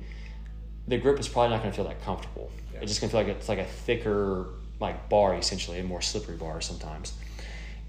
S1: the grip is probably not going to feel that comfortable.
S2: Yeah.
S1: It's just going to feel like it's like a thicker like bar essentially, a more slippery bar sometimes.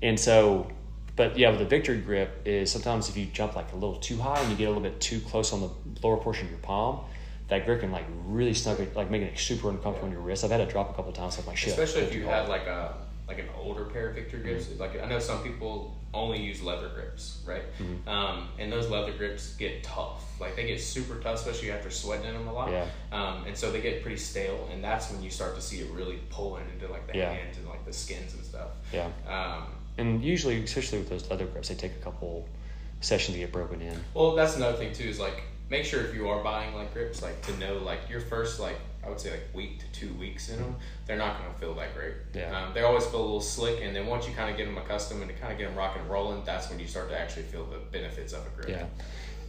S1: And so, but yeah, with the victory grip is sometimes if you jump like a little too high and you get a little bit too close on the lower portion of your palm, that grip can like really snug it, like make it super uncomfortable on your wrist. I've had it drop a couple times. I'm like, shit.
S2: Especially if you had like a like an older pair of Victory grips.
S1: Mm-hmm.
S2: Like I know some people only use leather grips, right?
S1: Mm-hmm.
S2: Um, and those leather grips get tough. Like they get super tough, especially after sweating in them a lot.
S1: Yeah.
S2: Um, and so they get pretty stale, and that's when you start to see it really pulling into like the
S1: Yeah.
S2: hands and like the skins and stuff.
S1: Yeah.
S2: Um,
S1: And usually, especially with those leather grips, they take a couple sessions to get broken in.
S2: Well, that's another thing too. Is like make sure if you are buying like grips, like to know like your first like I would say like week to two weeks in them, they're not going to feel that great.
S1: Yeah.
S2: Um, they always feel a little slick, and then once you kind of get them accustomed and to kind of get them rocking and rolling, that's when you start to actually feel the benefits of a grip.
S1: Yeah.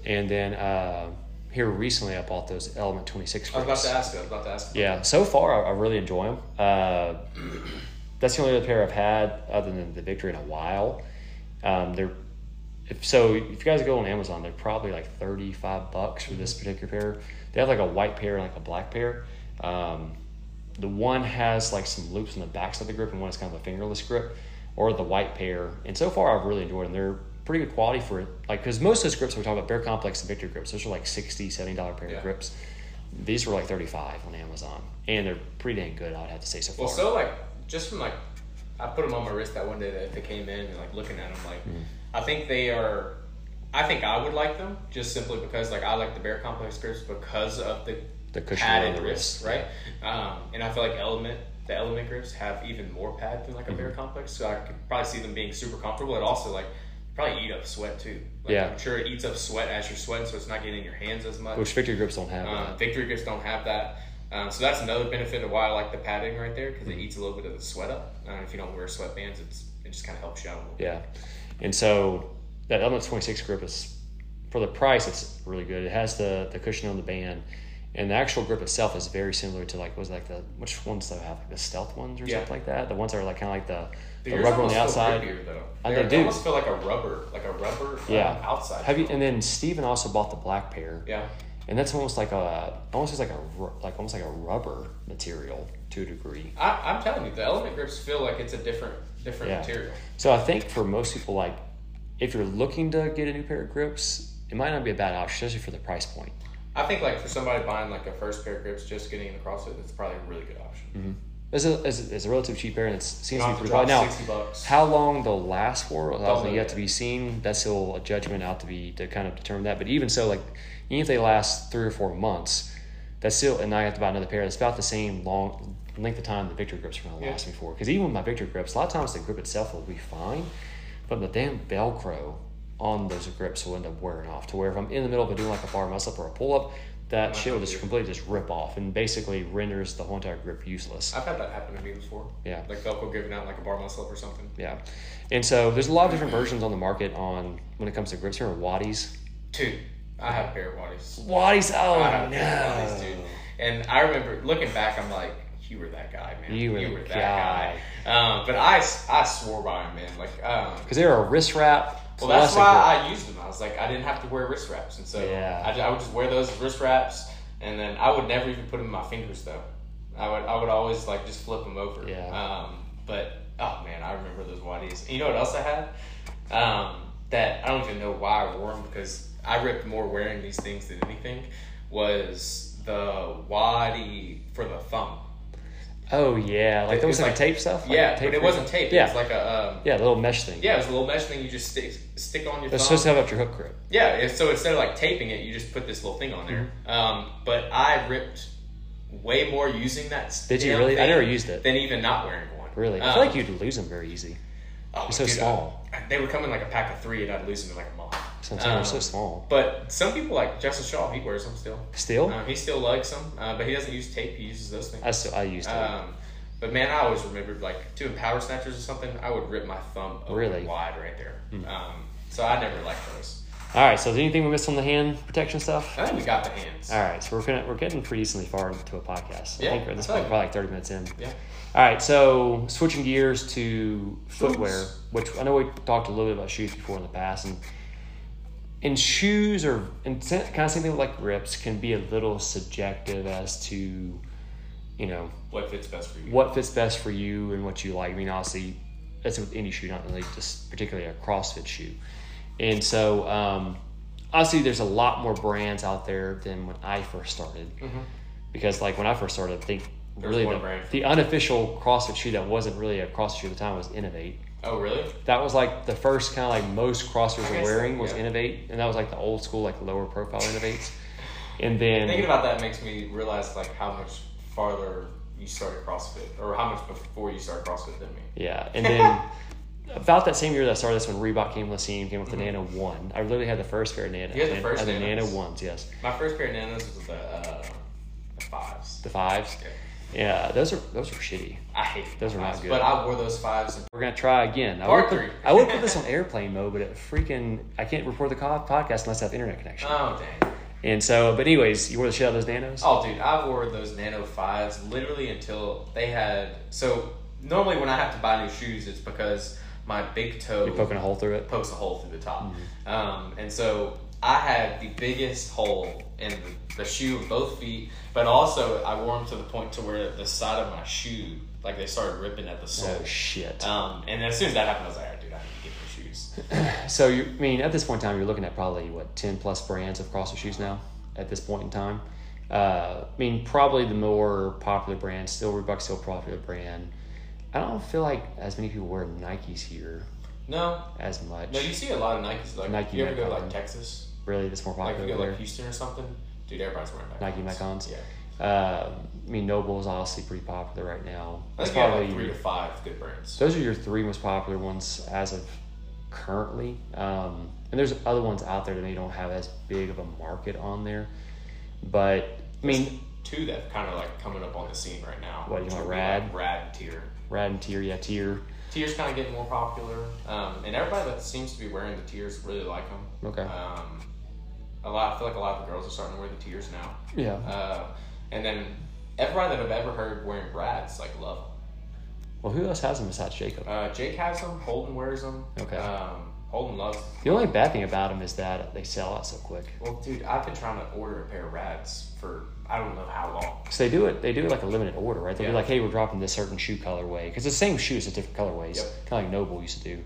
S1: And then uh, here recently, I bought those Element 26
S2: I was about to ask. you, I was about to ask. you.
S1: Yeah, so far I, I really enjoy them. Uh, that's the only other pair I've had other than the Victory in a while. Um, they're if so if you guys go on Amazon, they're probably like thirty five bucks for this particular pair. They have like a white pair and like a black pair. Um, the one has like some loops in the backs of the grip, and one is kind of a fingerless grip, or the white pair. And so far, I've really enjoyed them. They're pretty good quality for like because most of those grips we're talking about, Bear Complex and Victory grips, those are like 60 70 dollar pair
S2: Yeah.
S1: of grips. These were like 35 on Amazon, and they're pretty dang good. I'd have to say so far.
S2: Well, so like just from like I put them on my wrist that one day that they came in and like looking at them like
S1: Mm-hmm.
S2: I think they are. I think I would like them just simply because like I like the Bear Complex grips because of the
S1: The
S2: padded
S1: the
S2: wrist, right? Um, and I feel like Element the Element grips have even more pad than like a
S1: Mm-hmm.
S2: Bear Complex, so I could probably see them being super comfortable. It also like probably eat up sweat too. Like,
S1: Yeah.
S2: I'm sure it eats up sweat as you're sweating, so it's not getting in your hands as much.
S1: which Victory grips don't have.
S2: Um,
S1: that.
S2: Victory grips don't have that. Um, so that's another benefit of why I like the padding right there because it eats a little bit of the sweat up. Uh, if you don't wear sweatbands, it's it just kind of helps you out a little. bit.
S1: Yeah, and so that Element 26 grip is for the price. It's really good. It has the the cushion on the band, and the actual grip itself is very similar to like was like the which ones do I have like the stealth ones or
S2: Yeah.
S1: something like that. The ones that are like kind of like the
S2: Dude,
S1: the rubber on the outside.
S2: grippier, though.
S1: Uh, they
S2: they
S1: do.
S2: almost feel like a rubber, like a rubber um,
S1: Yeah.
S2: outside.
S1: Have you? And then Steven also bought the black pair,
S2: yeah.
S1: And that's almost like a almost like a like almost like a rubber material to a degree.
S2: I, I'm telling you, the element grips feel like it's a different different
S1: Yeah.
S2: material.
S1: So I think for most people, like if you're looking to get a new pair of grips, it might not be a bad option, especially for the price point.
S2: I think like for somebody buying like a first pair of grips, just getting into CrossFit, it's probably a really good option. Mm-hmm.
S1: It's a, it's a, it's a relatively cheap pair, and it seems to be pretty. Now,
S2: bucks.
S1: how long they'll last for,
S2: Don't
S1: yet to be seen. That's still a judgment out to be to kind of determine that. But even so, like even if they last three or four months, that's still, and I have to buy another pair. That's about the same long length of time the Victory grips are going to
S2: Yeah.
S1: last me for. Because even with my Victory grips, a lot of times the grip itself will be fine, but the damn Velcro on those grips will end up wearing off. To where if I'm in the middle of doing like a bar muscle up or a pull up, that shit will just completely just rip off and basically renders the whole entire grip useless.
S2: I've had that happen to me before.
S1: Yeah.
S2: Like Velcro giving out like a bar muscle up or something.
S1: Yeah, and so there's a lot of different versions on the market on when it comes to grips. Here are WODies.
S2: Two. I have a pair of WODies.
S1: WODies. Oh
S2: I have of WODies,
S1: no,
S2: dude. And I remember looking back, I'm like, you were that guy, man.
S1: You were the
S2: that
S1: guy.
S2: guy. Um, but I, I swore by him, man. Like, um,
S1: because they're a wrist wrap.
S2: well, that's why. I used them. I was like, I didn't have to wear wrist wraps, and so
S1: Yeah.
S2: I, I would just wear those wrist wraps, and then I would never even put them in my fingers though. I would, I would always like just flip them over.
S1: Yeah.
S2: Um, but oh man, I remember those WODies. And you know what else I had? Um, that I don't even know why I wore them because I ripped more wearing these things than anything. Was the Waddy for the thumb?
S1: Oh yeah, like
S2: It
S1: those
S2: was
S1: like, tape stuff. Like
S2: yeah,
S1: tape
S2: but it wasn't tape.
S1: Yeah,
S2: It was like a um,
S1: yeah, the little mesh thing.
S2: yeah, it was a little mesh thing you just stick stick on your
S1: It's supposed to have up your hook grip.
S2: Yeah, so instead of like taping it, you just put this little thing on there.
S1: Mm-hmm.
S2: Um, but I ripped way more using that.
S1: Did you really? I never used it.
S2: Than even not wearing one.
S1: Really, I
S2: Um,
S1: feel like you'd lose them very easy.
S2: Oh,
S1: They're so
S2: dude,
S1: small.
S2: I- they would come in like a pack of three, and I'd lose them in like a month.
S1: So I'm they're so
S2: Um,
S1: small.
S2: But some people like Justin Shaw, he wears them still.
S1: Still,
S2: Um, he still likes them, uh, but he doesn't use tape. He uses those things.
S1: I still I used it.
S2: Um, but man, I always remembered like doing power snatchers or something. I would rip my thumb open
S1: Really?
S2: wide right there.
S1: Hmm.
S2: Um, so I never liked those.
S1: All right, so is anything we missed on the hand protection stuff?
S2: I think we got the hands.
S1: All right, so we're gonna, we're getting pretty decently far into a podcast.
S2: Yeah,
S1: I think at this point
S2: like
S1: probably like thirty minutes in.
S2: Yeah.
S1: All right, so switching gears to footwear, which I know we talked a little bit about shoes before in the past, and and shoes are and kind of same thing with like grips can be a little subjective as to you know
S2: What fits best for you?
S1: what fits best for you and what you like. I mean, obviously, that's with any shoe, not really just particularly a CrossFit shoe. And so, um, obviously, there's a lot more brands out there than when I first started. Because, like, when I first started, I think
S2: There was
S1: really
S2: one
S1: the,
S2: brand.
S1: the unofficial CrossFit shoe that wasn't really a CrossFit shoe at the time was Innovate.
S2: Oh, really?
S1: That was like the first kind of like most CrossFitters
S2: I
S1: were
S2: guess,
S1: wearing was
S2: yeah.
S1: Inov-8, and that was like the old school, like lower profile Inov-8s. And then
S2: Thinking about that makes me realize like how much farther you started CrossFit, or how much before you started CrossFit than me.
S1: Yeah, and then about that same year that I started, this when Reebok came on the scene, came with the Nano One. I literally had the first pair of Nano.
S2: Mm-hmm. You had the
S1: Nan-
S2: first
S1: I had the Nano ones, yes,
S2: My first pair of nanos was the, uh, the fives.
S1: the fives.
S2: Yeah.
S1: Yeah, those are those are shitty.
S2: I hate
S1: Those are not good.
S2: But I wore those fives.
S1: We're gonna try again. I
S2: Part
S1: would put. I would put this on airplane mode, but it freaking I can't record the podcast unless I have internet connection.
S2: oh dang!
S1: And so, but anyways, you wore the shit out of those Nanos.
S2: Oh, dude, I wore those Nano fives literally until they had. So normally when I have to buy new shoes, it's because my big toe
S1: You're poking a hole through it.
S2: pokes a hole through the top.
S1: Mm-hmm.
S2: Um, and so I had the biggest hole in the, the shoe of both feet, but also I wore them to the point to where the side of my shoe, like they started ripping at the sole.
S1: Oh shit.
S2: Um, and as soon as that happened, I was like, "Alright, dude, I need to get new shoes.
S1: So you I mean at this point in time you're looking at probably what ten plus brands of CrossFit shoes now at this point in time. Uh, I mean probably the more popular brand still Reebok still popular brand. I don't feel like as many people wear Nikes here
S2: No,
S1: as much.
S2: no, you see a lot of Nikes. Like,
S1: Nike
S2: you ever go to like Texas,
S1: really, that's more
S2: like
S1: popular
S2: you go like Houston or something, dude, everybody's wearing.
S1: Nike Metcons?
S2: Yeah,
S1: Uh, I mean NOBULL is obviously pretty popular right now. That's
S2: think you have
S1: probably
S2: like three to five good brands.
S1: those are your three most popular ones as of currently. Um, and there's other ones out there that maybe don't have as big of a market on there. But I mean,
S2: two that kind of like coming up on the scene right now.
S1: What, you
S2: which
S1: want
S2: would be,
S1: Rad?
S2: Like Rad and TYR.
S1: Rad and TYR, yeah, TYR.
S2: TYR's kind of getting more popular, um, and everybody that seems to be wearing the TYRs really like them.
S1: Okay.
S2: Um, a lot. I feel like a lot of the girls are starting to wear the TYRs now.
S1: Yeah.
S2: Uh, and then everybody that I've ever heard wearing Rads like love them.
S1: Well, who else has them besides Jacob?
S2: Uh, Jake has them. Holden wears them.
S1: Okay.
S2: Um, Holden loves. Them.
S1: The only bad thing about them is that they sell out so quick.
S2: Well, dude, I've been trying to order a pair of Rads for I don't know how long.
S1: So they do it. They do it like a limited order, right? They'll be like, "Hey, we're dropping this certain shoe colorway because the same shoes, it's different colorways,
S2: Yep.
S1: kind of like NOBULL used to do,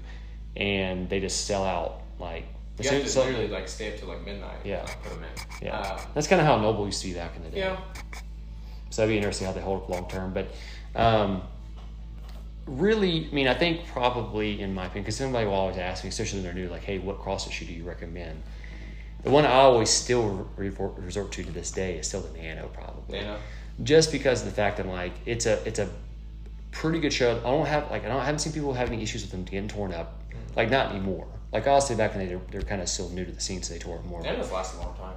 S1: and they just sell out like.
S2: You have to literally like stay up till like midnight.
S1: Yeah.
S2: Like, put them in.
S1: yeah,
S2: Um,
S1: that's kind of how NOBULL used to be back in the day.
S2: yeah.
S1: So that'd be interesting how they hold up long term. But um, really, I mean, I think probably in my opinion, because somebody will always ask me, especially when they're new, like, hey, what CrossFit shoe do you recommend? The one I always still re- resort to to this day is still the Nano, probably.
S2: Nano?
S1: Just because of the fact that like it's a it's a pretty good show. I don't have like I don't I haven't seen people have any issues with them getting torn up, like not anymore. Like honestly, back in the day, they're, they're kind of still new to the scene, so they tore up more.
S2: Nanos last a long time.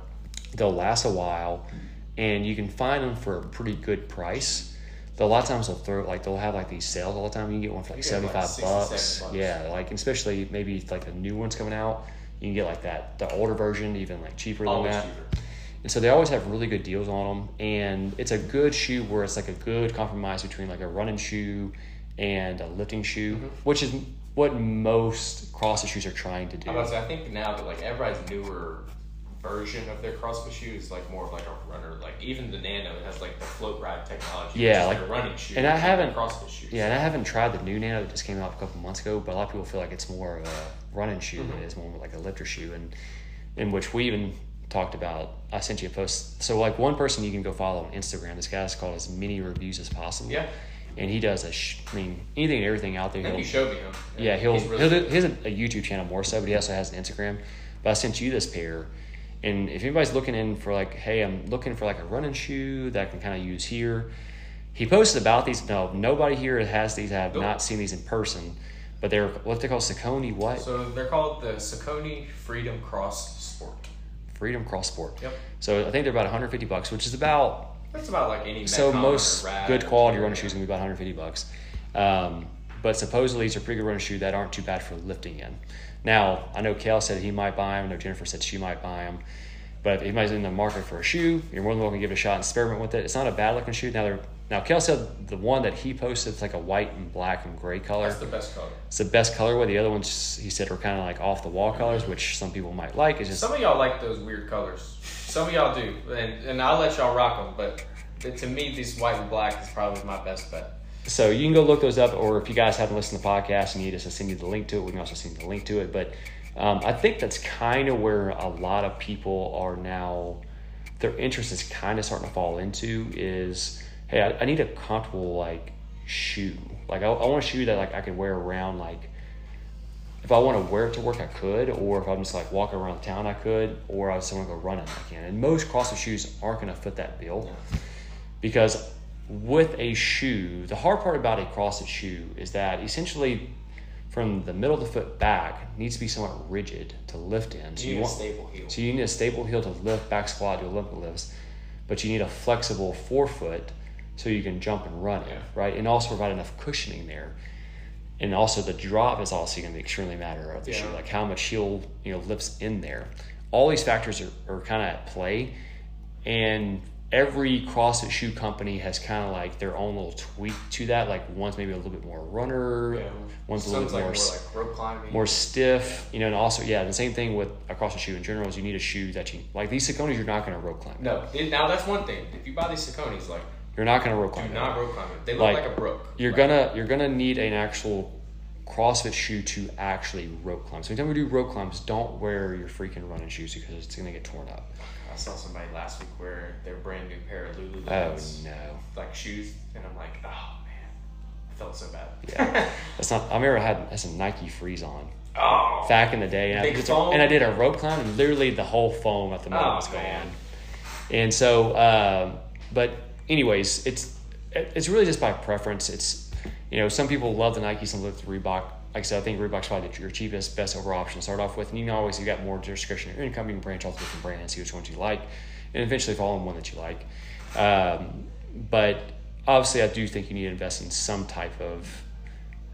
S1: They'll last a while, and you can find them for a pretty good price. Though a lot of times they'll throw like they'll have like these sales all the time. You can get one for like seventy
S2: get, like,
S1: bucks.
S2: bucks.
S1: Yeah, like especially maybe like the new ones coming out, you can get like that the older version even like cheaper than that.
S2: cheaper.
S1: And so they always have really good deals on them, and it's a good shoe where it's like a good compromise between like a running shoe and a lifting shoe,
S2: Mm-hmm.
S1: which is what most CrossFit shoes are trying to do.
S2: To say, I think now that like everybody's newer version of their CrossFit shoe is like more of like a runner. Like even the Nano it has like the float ride technology.
S1: Yeah, like-
S2: like a running shoe.
S1: and I haven't-
S2: CrossFit shoe.
S1: Yeah, and I haven't tried the new Nano that just came out a couple months ago, but a lot of people feel like it's more of a running shoe
S2: Mm-hmm.
S1: than it is more like a lifter shoe, and in which we even talked about. I sent you a post. So like one person you can go follow on Instagram. This guy's called as many reviews as possible.
S2: Yeah.
S1: And he does a. Sh- I mean anything and everything out there.
S2: I think
S1: he'll-
S2: you showed me him.
S1: Yeah, he'll
S2: He's really
S1: he'll do, he has a, a YouTube channel more so, but he also has an Instagram. But I sent you this pair, and if anybody's looking in for like, hey, I'm looking for like a running shoe that I can kind of use here. He posted about these. No, nobody here has these. I have
S2: Nope.
S1: not seen these in person, but they're what they call Saucony what
S2: So they're called the Saucony Freedom Cross Sport.
S1: Freedom Cross Sport.
S2: Yep.
S1: So I think they're about 150 bucks, which is about
S2: That's about like any.
S1: so most good quality running shoes gonna be about 150 bucks. Um, but supposedly it's a pretty good running shoe that aren't too bad for lifting in. Now I know Kel said he might buy them. I know Jennifer said she might buy them. But if anybody's in the market for a shoe, you're more than welcome to give it a shot and experiment with it. It's not a bad looking shoe. Now they're Now, Kel said the one that he posted is like a white and black and gray color.
S2: That's the best color.
S1: It's the best colorway. The other ones he said are kind of like off the wall colors, which some people might like. It's just
S2: Some of y'all like those weird colors. Some of y'all do, and and I'll let y'all rock them. But to me, this white and black is probably my best bet.
S1: So you can go look those up, or if you guys haven't listened to the podcast and you need us to send you the link to it, we can also send you the link to it. But um, I think that's kind of where a lot of people are now. Their interest is kind of starting to fall into is, hey, I, I need a comfortable like shoe. Like I, I want a shoe that like I can wear around. Like if I want to wear it to work, I could, or if I'm just like walking around town, I could, or I just want to go running, I can. And most CrossFit shoes aren't going to fit that bill because with a shoe, the hard part about a CrossFit shoe is that essentially from the middle of the foot back needs to be somewhat rigid to lift in. So
S2: You need a
S1: want,
S2: stable heel.
S1: So you need a stable heel to lift back squat, do Olympic lifts, but you need a flexible forefoot so you can jump and run it,
S2: Yeah.
S1: right? And also provide enough cushioning there. And also the drop is also going to be extremely matter of the shoe, like how much heel you know lifts in there. All these factors are, are kind of at play, and every CrossFit shoe company has kind of like their own little tweak to that. Like one's maybe a little bit more runner,
S2: Yeah.
S1: one's a little bit
S2: like
S1: more
S2: more like rope climbing.
S1: more stiff, you know, and also yeah, the same thing with across the shoe in general is you need a shoe that you like these Saucony's you're not going to rope climb.
S2: No, now that's one thing. If you buy these Sauconys, like
S1: You're not going to rope climb.
S2: do not rope climb it. They look
S1: Like,
S2: like, a brook.
S1: You're
S2: Like,
S1: gonna you're gonna need an actual CrossFit shoe to actually rope climb. So anytime we do rope climbs, don't wear your freaking running shoes because it's gonna get torn up.
S2: I saw somebody last week wear their brand new pair of
S1: Lululemon.
S2: Oh
S1: no.
S2: like shoes, and I'm like, oh man, I felt so bad.
S1: Yeah. That's not I remember I had, had some Nike Frees on
S2: oh.
S1: back in the day and I, did,
S2: foam?
S1: and I did a rope climb and literally the whole foam at the middle
S2: Oh,
S1: was gone.
S2: man.
S1: And so, um, but anyways, it's it's really just by preference. It's you know some people love the Nike, some love the Reebok. Like I said, I think Reebok's probably your cheapest, best overall option to start off with. And you can always you got more discretionary income. You can branch off different brands, see which ones you like, and eventually fall on one that you like. Um, but obviously, I do think you need to invest in some type of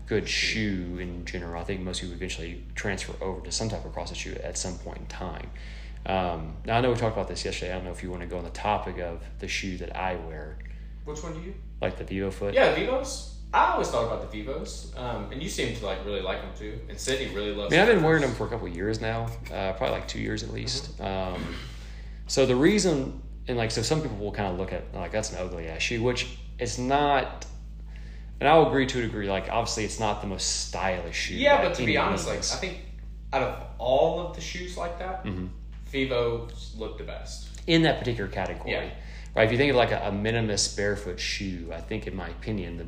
S1: good shoe in general. I think most people eventually transfer over to some type of CrossFit shoe at some point in time. Um, now I know we talked about this yesterday. I don't know if you want to go on the topic of the shoe that I wear,
S2: Which one do you?
S1: like the Vivo Foot.
S2: Yeah, Vivos. I always thought about the Vivos, um, and you seem to like really like them too. And Sydney really
S1: I
S2: loves.
S1: mean, I've been wearing them for a couple of years now, uh, probably like two years at least. Um, so the reason, and like, so some people will kind of look at like that's an ugly ass shoe, which it's not. And I'll agree to a degree. Like, obviously, it's not the most stylish shoe.
S2: Yeah, but to be honest, like. I think out of all of the shoes like that,
S1: Mm-hmm.
S2: Vivos look the best.
S1: in that particular category.
S2: Yeah.
S1: Right. If you think of like a, a minimalist barefoot shoe, I think in my opinion, the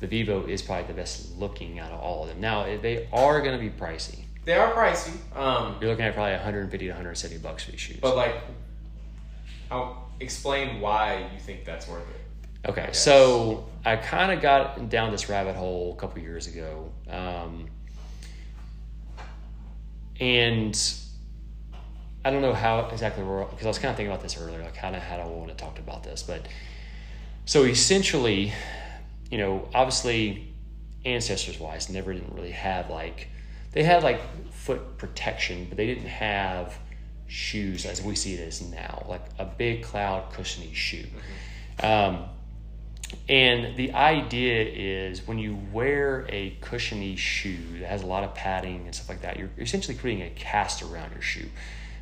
S1: the Vivo is probably the best looking out of all of them. Now they are going to be pricey.
S2: They are pricey, um,
S1: You're looking at probably 150 to 170 bucks for these shoes.
S2: but like, I'll explain why you think that's worth it.
S1: Okay,
S2: guess.
S1: so I kind of got down this rabbit hole a couple years ago, um, and I don't know how exactly because I was kind of thinking about this earlier, like kind of how I want to talk about this, but so essentially, you know, obviously, ancestors wise, never didn't really have like they had like foot protection, but they didn't have shoes as we see it as now, like a big cloud cushiony shoe. Um, and the idea is when you wear a cushiony shoe that has a lot of padding and stuff like that, you're essentially creating a cast around your shoe,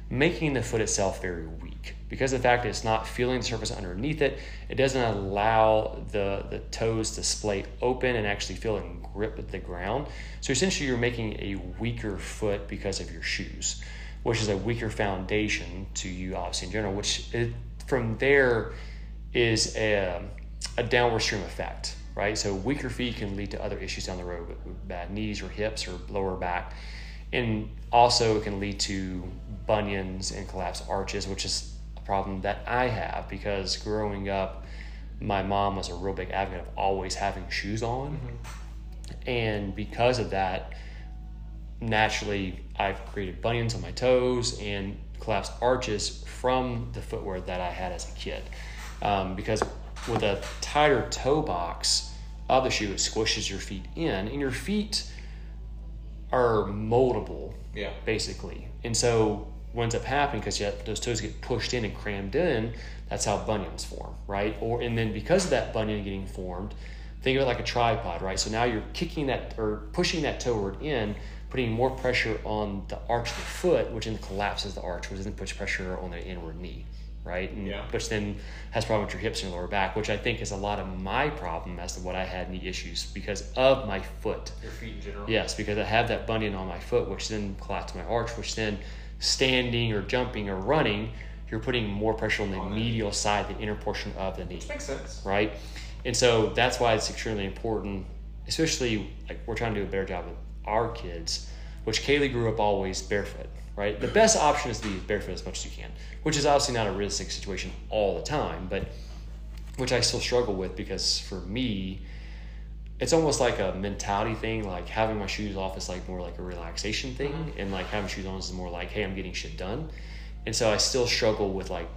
S1: making the foot itself very weak. Because the fact it's not feeling the surface underneath it, it doesn't allow the, the toes to splay open and actually feel and grip at the ground. So essentially, you're making a weaker foot because of your shoes, which is a weaker foundation to you, obviously, in general, which it, from there is a, a downward stream effect, right? So weaker feet can lead to other issues down the road with bad knees or hips or lower back. And also it can lead to bunions and collapsed arches, which is a problem that I have because growing up, my mom was a real big advocate of always having shoes on. And because of that, naturally I've created bunions on my toes and collapsed arches from the footwear that I had as a kid. Um, because with a tighter toe box of the shoe, it squishes your feet in, and your feet are moldable
S2: Yeah.
S1: basically. And so ends up happening because those toes get pushed in and crammed in, That's how bunions form, right? Or and then because of that bunion getting formed, think of it like a tripod, right? So now you're kicking that or pushing that toeward in, putting more pressure on the arch of the foot, which then collapses the arch, which then puts pressure on the inward knee, right? And,
S2: Yeah.
S1: Which then has problem with your hips and your lower back, which I think is a lot of my problem as to what I had knee issues because of my foot.
S2: Your feet in general.
S1: Yes, because I have that bunion on my foot, which then collapses my arch, which then standing or jumping or running, you're putting more pressure on the medial side, the inner portion of the knee,
S2: Which makes sense.
S1: right? And so that's why it's extremely important, especially like we're trying to do a better job with our kids, which Kaylee grew up always barefoot, right? The best option is to be barefoot as much as you can, which is obviously not a realistic situation all the time, but which I still struggle with because for me, it's almost like a mentality thing. Like having my shoes off is like more like a relaxation thing, and like having shoes on is more like, hey, I'm getting shit done. And so I still struggle with like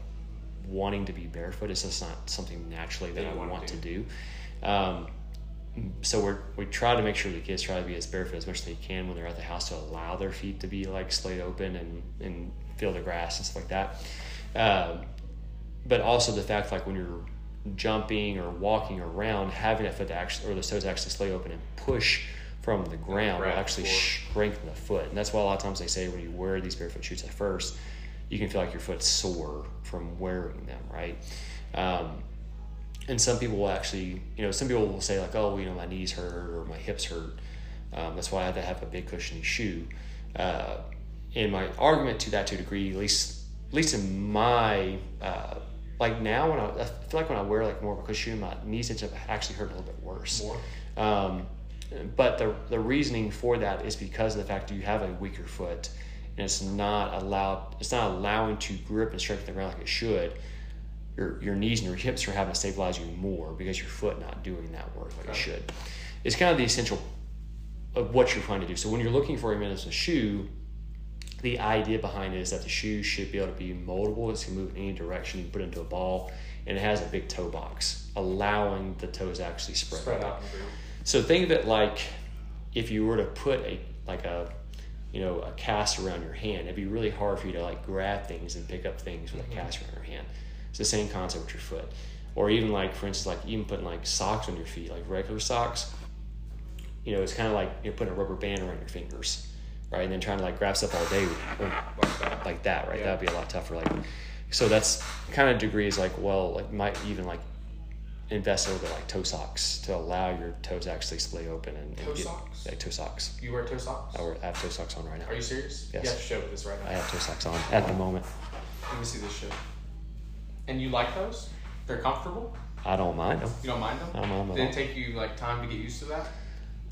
S1: wanting to be barefoot. It's just not something naturally that
S2: That
S1: I
S2: you wanna do.
S1: to do. Um, so we're we try to make sure the kids try to be as barefoot as much as they can when they're at the house to allow their feet to be like slayed open and and feel the grass and stuff like that. Um, but also the fact like when you're jumping or walking around, having that foot to actually or the toes actually slay open and push from the ground will actually strengthen the foot. And that's why a lot of times they say when you wear these barefoot shoes at first, you can feel like your foot's sore from wearing them, right? Um, and some people will actually, you know, some people will say like, oh, you know, my knees hurt or my hips hurt. Um, that's why I had to have a big cushiony shoe. Uh, and my argument to that to a degree, at least, at least in my, uh, like now when I, I feel like when I wear like more of a cushion, my knees end up actually hurt a little bit worse.
S2: More.
S1: Um, but the, the reasoning for that is because of the fact that you have a weaker foot and it's not allowed, it's not allowing to grip and strengthen the ground like it should. Your, your knees and your hips are having to stabilize you more because your foot not doing that work like it should. It's kind of the essential of what you're trying to do. So when you're looking for a minimum shoe, the idea behind it is that the shoe should be able to be moldable. It can move in any direction. You put it into a ball, and it has a big toe box, allowing the toes to actually spread.
S2: Spread out.
S1: So think of it like if you were to put a like a you know a cast around your hand, it'd be really hard for you to like grab things and pick up things with a mm-hmm. cast around your hand. It's the same concept with your foot, or even like for instance, like even putting like socks on your feet, like regular socks. You know, it's kind of like you're putting a rubber band around your fingers, right? And then trying to like grab stuff all day oh,
S2: Like that.
S1: right?
S2: Yeah.
S1: That'd be a lot tougher. Like, so that's kind of degrees like, well, like might even like invest a little bit like toe socks to allow your toes to actually splay open and, and
S2: Toe
S1: get
S2: socks?
S1: like toe socks.
S2: You wear toe socks?
S1: I, wear, I have toe socks on right now.
S2: Are you serious?
S1: Yes.
S2: You have to show this right now.
S1: I have toe socks on at the moment.
S2: Let me see this shit. And you like those? They're comfortable?
S1: I don't mind them.
S2: You don't mind them?
S1: I don't mind them
S2: Did it take you like time to get used to that?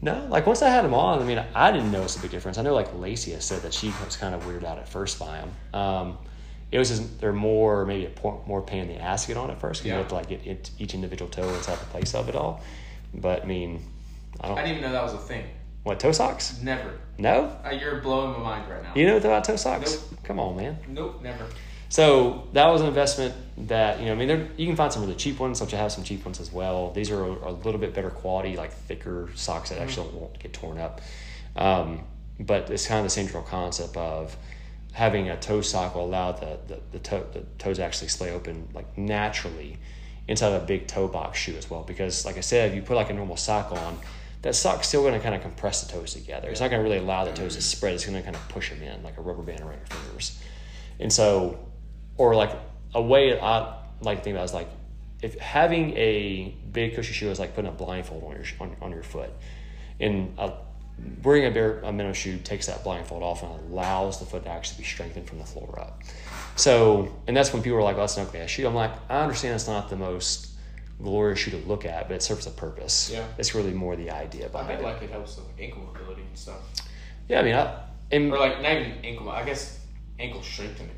S1: No, like once I had them on, I mean, I didn't notice a big difference. I know like Lacey has said that she was kind of weirded out at first by them. Um, it was just they're more maybe a por- more pain in the ass to get on at first because you
S2: Yeah.
S1: have to like get it, each individual toe inside the place of it all. But I mean, I don't.
S2: I didn't even know that was a thing.
S1: what toe socks?
S2: Never.
S1: No,
S2: Uh, you're blowing my mind right now.
S1: you know about toe socks?
S2: Nope.
S1: Come on, man.
S2: Nope, never.
S1: So that was an investment that you know. I mean, there, you can find some really cheap ones, which I have some cheap ones as well. These are a, a little bit better quality, like thicker socks that actually won't get torn up. Um, but it's kind of the same general concept of having a toe sock will allow the the, the, toe, the toes actually slay open like naturally inside of a big toe box shoe as well. Because like I said, if you put like a normal sock on, that sock's still going to kind of compress the toes together. It's not going to really allow the toes to spread. It's going to kind of push them in like a rubber band around your fingers. And so, or like a way I like to think about is like if having a big cushy shoe is like putting a blindfold on your on, on your foot, and a, wearing a bare a minnow shoe takes that blindfold off and allows the foot to actually be strengthened from the floor up. So, and that's when people are like, "Oh, that's an ugly ass shoe." I'm like, I understand it's not the most glorious shoe to look at, but it serves a purpose.
S2: Yeah.
S1: it's really more the idea
S2: I
S1: behind
S2: bet
S1: it.
S2: like it helps with ankle mobility and stuff.
S1: yeah, I mean, I, and
S2: Or like not even ankle, I guess ankle strengthening.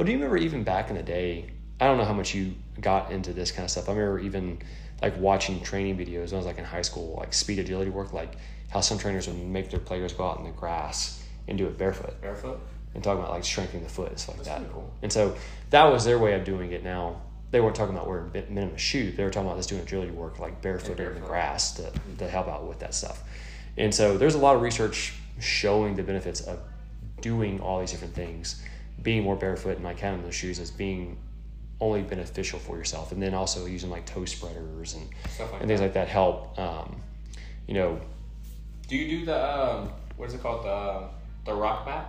S1: Well, do you remember even back in the day? I don't know how much you got into this kind of stuff. I remember even like watching training videos when I was like in high school, like speed agility work, like how some trainers would make their players go out in the grass and do it barefoot
S2: Barefoot?
S1: and talking about like strengthening the foot and stuff like
S2: That's
S1: that.
S2: cool.
S1: And so that was their way of doing it. Now they weren't talking about wearing minimum shoes; they were talking about just doing agility work like barefoot in the grass to to help out with that stuff. And so there's a lot of research showing the benefits of doing all these different things, being more barefoot and like having those shoes as being only beneficial for yourself. And then also using like toe spreaders and,
S2: Stuff like
S1: and things
S2: that.
S1: like that help. Um, you know,
S2: Do you do the um, what is it called the the rock mat?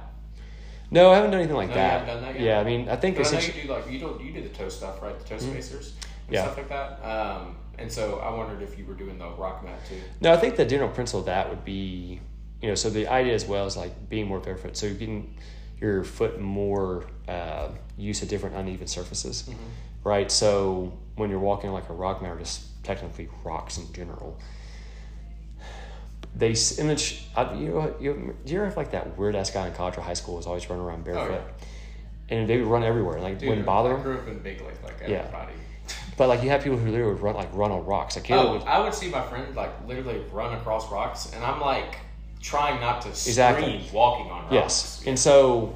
S1: no, I haven't done anything like
S2: No, you
S1: that.
S2: haven't done that yet?
S1: Yeah, I mean, I think
S2: But I know you do like you don't you do the toe stuff right? The toe spacers and
S1: Yeah.
S2: stuff like that. Um, and so I wondered if you were doing the rock mat too.
S1: no, I think the general principle of that would be, you know, so the idea as well is like being more barefoot. So you're getting your foot more uh, used to different uneven surfaces, right? So when you're walking like a rock or just technically rocks in general, they image. I, you know, you, do you ever have like that weird ass guy in college or high school was always running around barefoot, and they would run everywhere, like
S2: Dude,
S1: wouldn't bother
S2: I grew up in Big Lake like
S1: Yeah.
S2: everybody.
S1: But like you have people who literally would run like run on rocks. Like
S2: Oh,
S1: would,
S2: I would see my friend like literally run across rocks, and I'm like trying not to
S1: Exactly.
S2: scream walking on rocks.
S1: Yes. And so,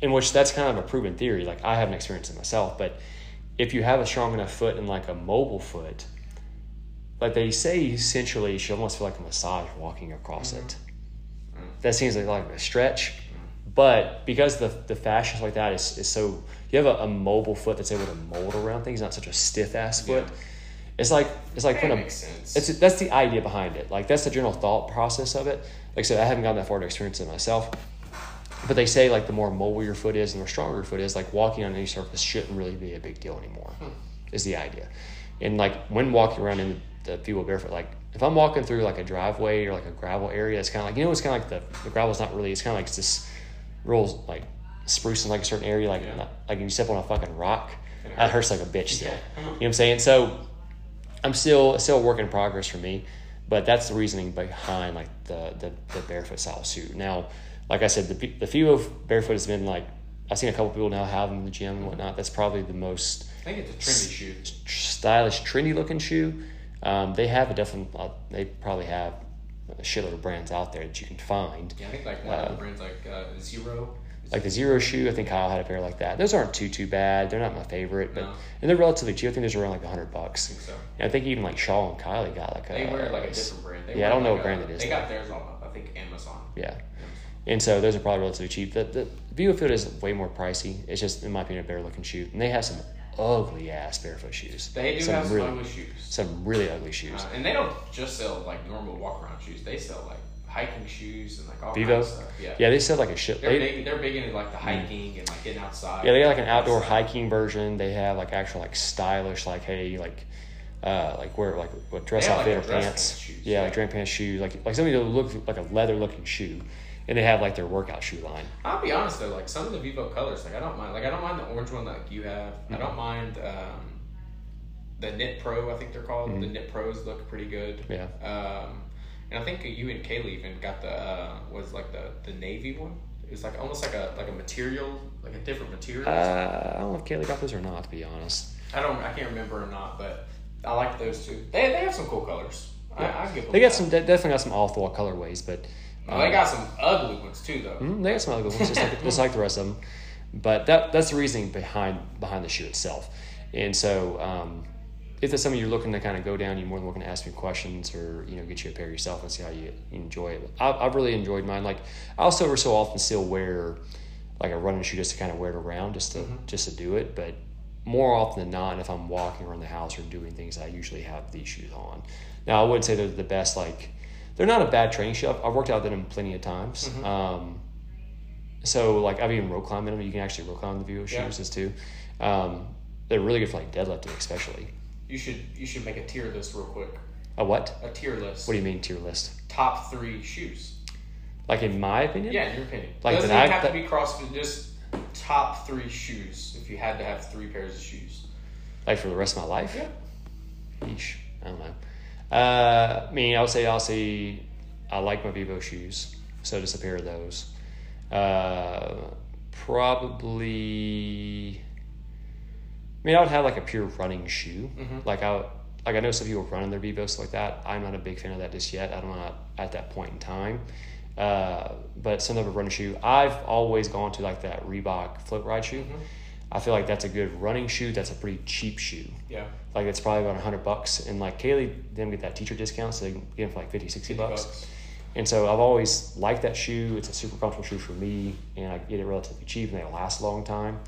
S1: in which that's kind of a proven theory. Like, I haven't experienced it myself, but if you have a strong enough foot and like a mobile foot, like they say essentially, you should almost feel like a massage walking across mm-hmm. it. That seems like, like a stretch. But because the, the fascia like that is, is so, you have a, a mobile foot that's able to mold around things, not such a stiff ass foot.
S2: Yeah.
S1: It's like, it's like
S2: That
S1: a,
S2: makes sense.
S1: it's, that's the idea behind it. Like that's the general thought process of it. Like I said, I haven't gone that far to experience it myself. But they say like the more mobile your foot is and the stronger your foot is, like walking on any surface shouldn't really be a big deal anymore. Hmm. Is the idea. And like when walking around in the field barefoot, like if I'm walking through like a driveway or like a gravel area, it's kind of like you know it's kind of like the the gravel's not really. It's kind of like it's this real like spruce in like a certain area, like
S2: Yeah.
S1: not, like you step on a fucking rock, that hurts like a bitch still.
S2: Yeah.
S1: You know what I'm saying? So I'm still still a work in progress for me, but that's the reasoning behind like the the, the barefoot style shoe. Now, like I said, the the Vivo Barefoot has been like I've seen a couple people now have them in the gym and whatnot. That's probably the most
S2: I think it's a trendy shoe.
S1: stylish, trendy looking shoe. Um, they have a different. Uh, they probably have a shitload of brands out there that you can find.
S2: Yeah, I think like one of the brands like uh, Zero.
S1: Like the Zero shoe, I think Kyle had a pair like that. Those aren't too too bad. They're not my favorite, but
S2: No.
S1: and they're relatively cheap. I think those are around like hundred
S2: I
S1: bucks.
S2: think so.
S1: And I think even like Shaw and Kylie got like a.
S2: They wear like a different brand. They
S1: Yeah, I don't know
S2: like
S1: what brand
S2: a-
S1: it is,
S2: They got theirs on I think Amazon.
S1: Yeah, and so those are probably relatively cheap. The the Viewfield is way more pricey. It's just in my opinion a better looking shoe, and they have some ugly ass barefoot shoes.
S2: They do
S1: some
S2: have some
S1: really
S2: ugly shoes.
S1: some really ugly shoes.
S2: Uh, and they don't just sell like normal walk around shoes. They sell like hiking shoes and like all
S1: Vivo?
S2: kinds of stuff. Yeah.
S1: yeah, they sell like a shit.
S2: They're
S1: They,
S2: big. They're big into like the hiking and like getting outside.
S1: Yeah, they got like an outdoor
S2: Outside.
S1: hiking version. They have like actual like stylish like hey like uh like wear like what dress outfit
S2: like,
S1: or
S2: dress
S1: pants.
S2: pants shoes,
S1: yeah, like
S2: yeah.
S1: dress pants shoes like like something that look like a leather looking shoe, and they have like their workout shoe line.
S2: I'll be honest though, like some of the Vivo colors, like I don't mind. Like I don't mind the orange one like you have.
S1: Mm-hmm.
S2: I don't mind um, the Knit Pro. I think they're called.
S1: Mm-hmm.
S2: The Knit Pros look pretty good.
S1: Yeah.
S2: Um, and I think you and Kaylee even got the uh, was like the the navy one. It was like almost like a like a material, like a different material.
S1: Uh, I don't know if Kaylee got those or not to be honest.
S2: I don't. I can't remember or not, but I like those two. They, they have some cool colors. I, I give them.
S1: They got
S2: that.
S1: some de- definitely got some off the wall colorways, but
S2: Oh, they got some ugly ones too, though.
S1: Mhm, they got some ugly ones, just like, just like the rest of them. But that that's the reasoning behind behind the shoe itself. And so, um, if that's something you're looking to kind of go down, you're more than welcome to ask me questions or you know get you a pair yourself and see how you enjoy it. I, I've really enjoyed mine. Like I also ever so often still wear like a running shoe just to kind of wear it around, just to just to do it. But more often than not, if I'm walking around the house or doing things, I usually have these shoes on. Now I wouldn't say they're the best like they're not a bad training shoe. I've, I've worked out in them plenty of times. Um, so like I've even rope climbed in them. You can actually rope climb the Vivo
S2: Yeah.
S1: shoes too. Um, they're really good for like deadlifting, especially.
S2: You should you should make a tier list real quick.
S1: A what?
S2: A tier list.
S1: What do you mean tier list?
S2: Top three shoes.
S1: Like in my opinion?
S2: Yeah, in your opinion.
S1: Like
S2: Doesn't have
S1: that-
S2: to be CrossFit. Just top three shoes. If you had to have three pairs of shoes.
S1: Like for the rest of my life?
S2: Yeah.
S1: Yeesh. I don't know. Uh, I mean, I would say I'll say I like my Vivo shoes, so just a pair of those. Uh, probably. I mean, I would have like a pure running shoe. Like I, would- like I know some people run in their Vivos stuff like that. I'm not a big fan of that just yet. I'm not at that point in time. Uh, but some type of running shoe. I've always gone to like that Reebok float ride shoe. I feel like that's a good running shoe. That's a pretty cheap shoe.
S2: Yeah.
S1: Like it's probably about hundred bucks. And like Kaylee, them get that teacher discount, so they can get them for like 50, 60
S2: 50
S1: bucks.
S2: bucks.
S1: And so I've always liked that shoe. It's a super comfortable shoe for me, and I get it relatively cheap, and they last a long time.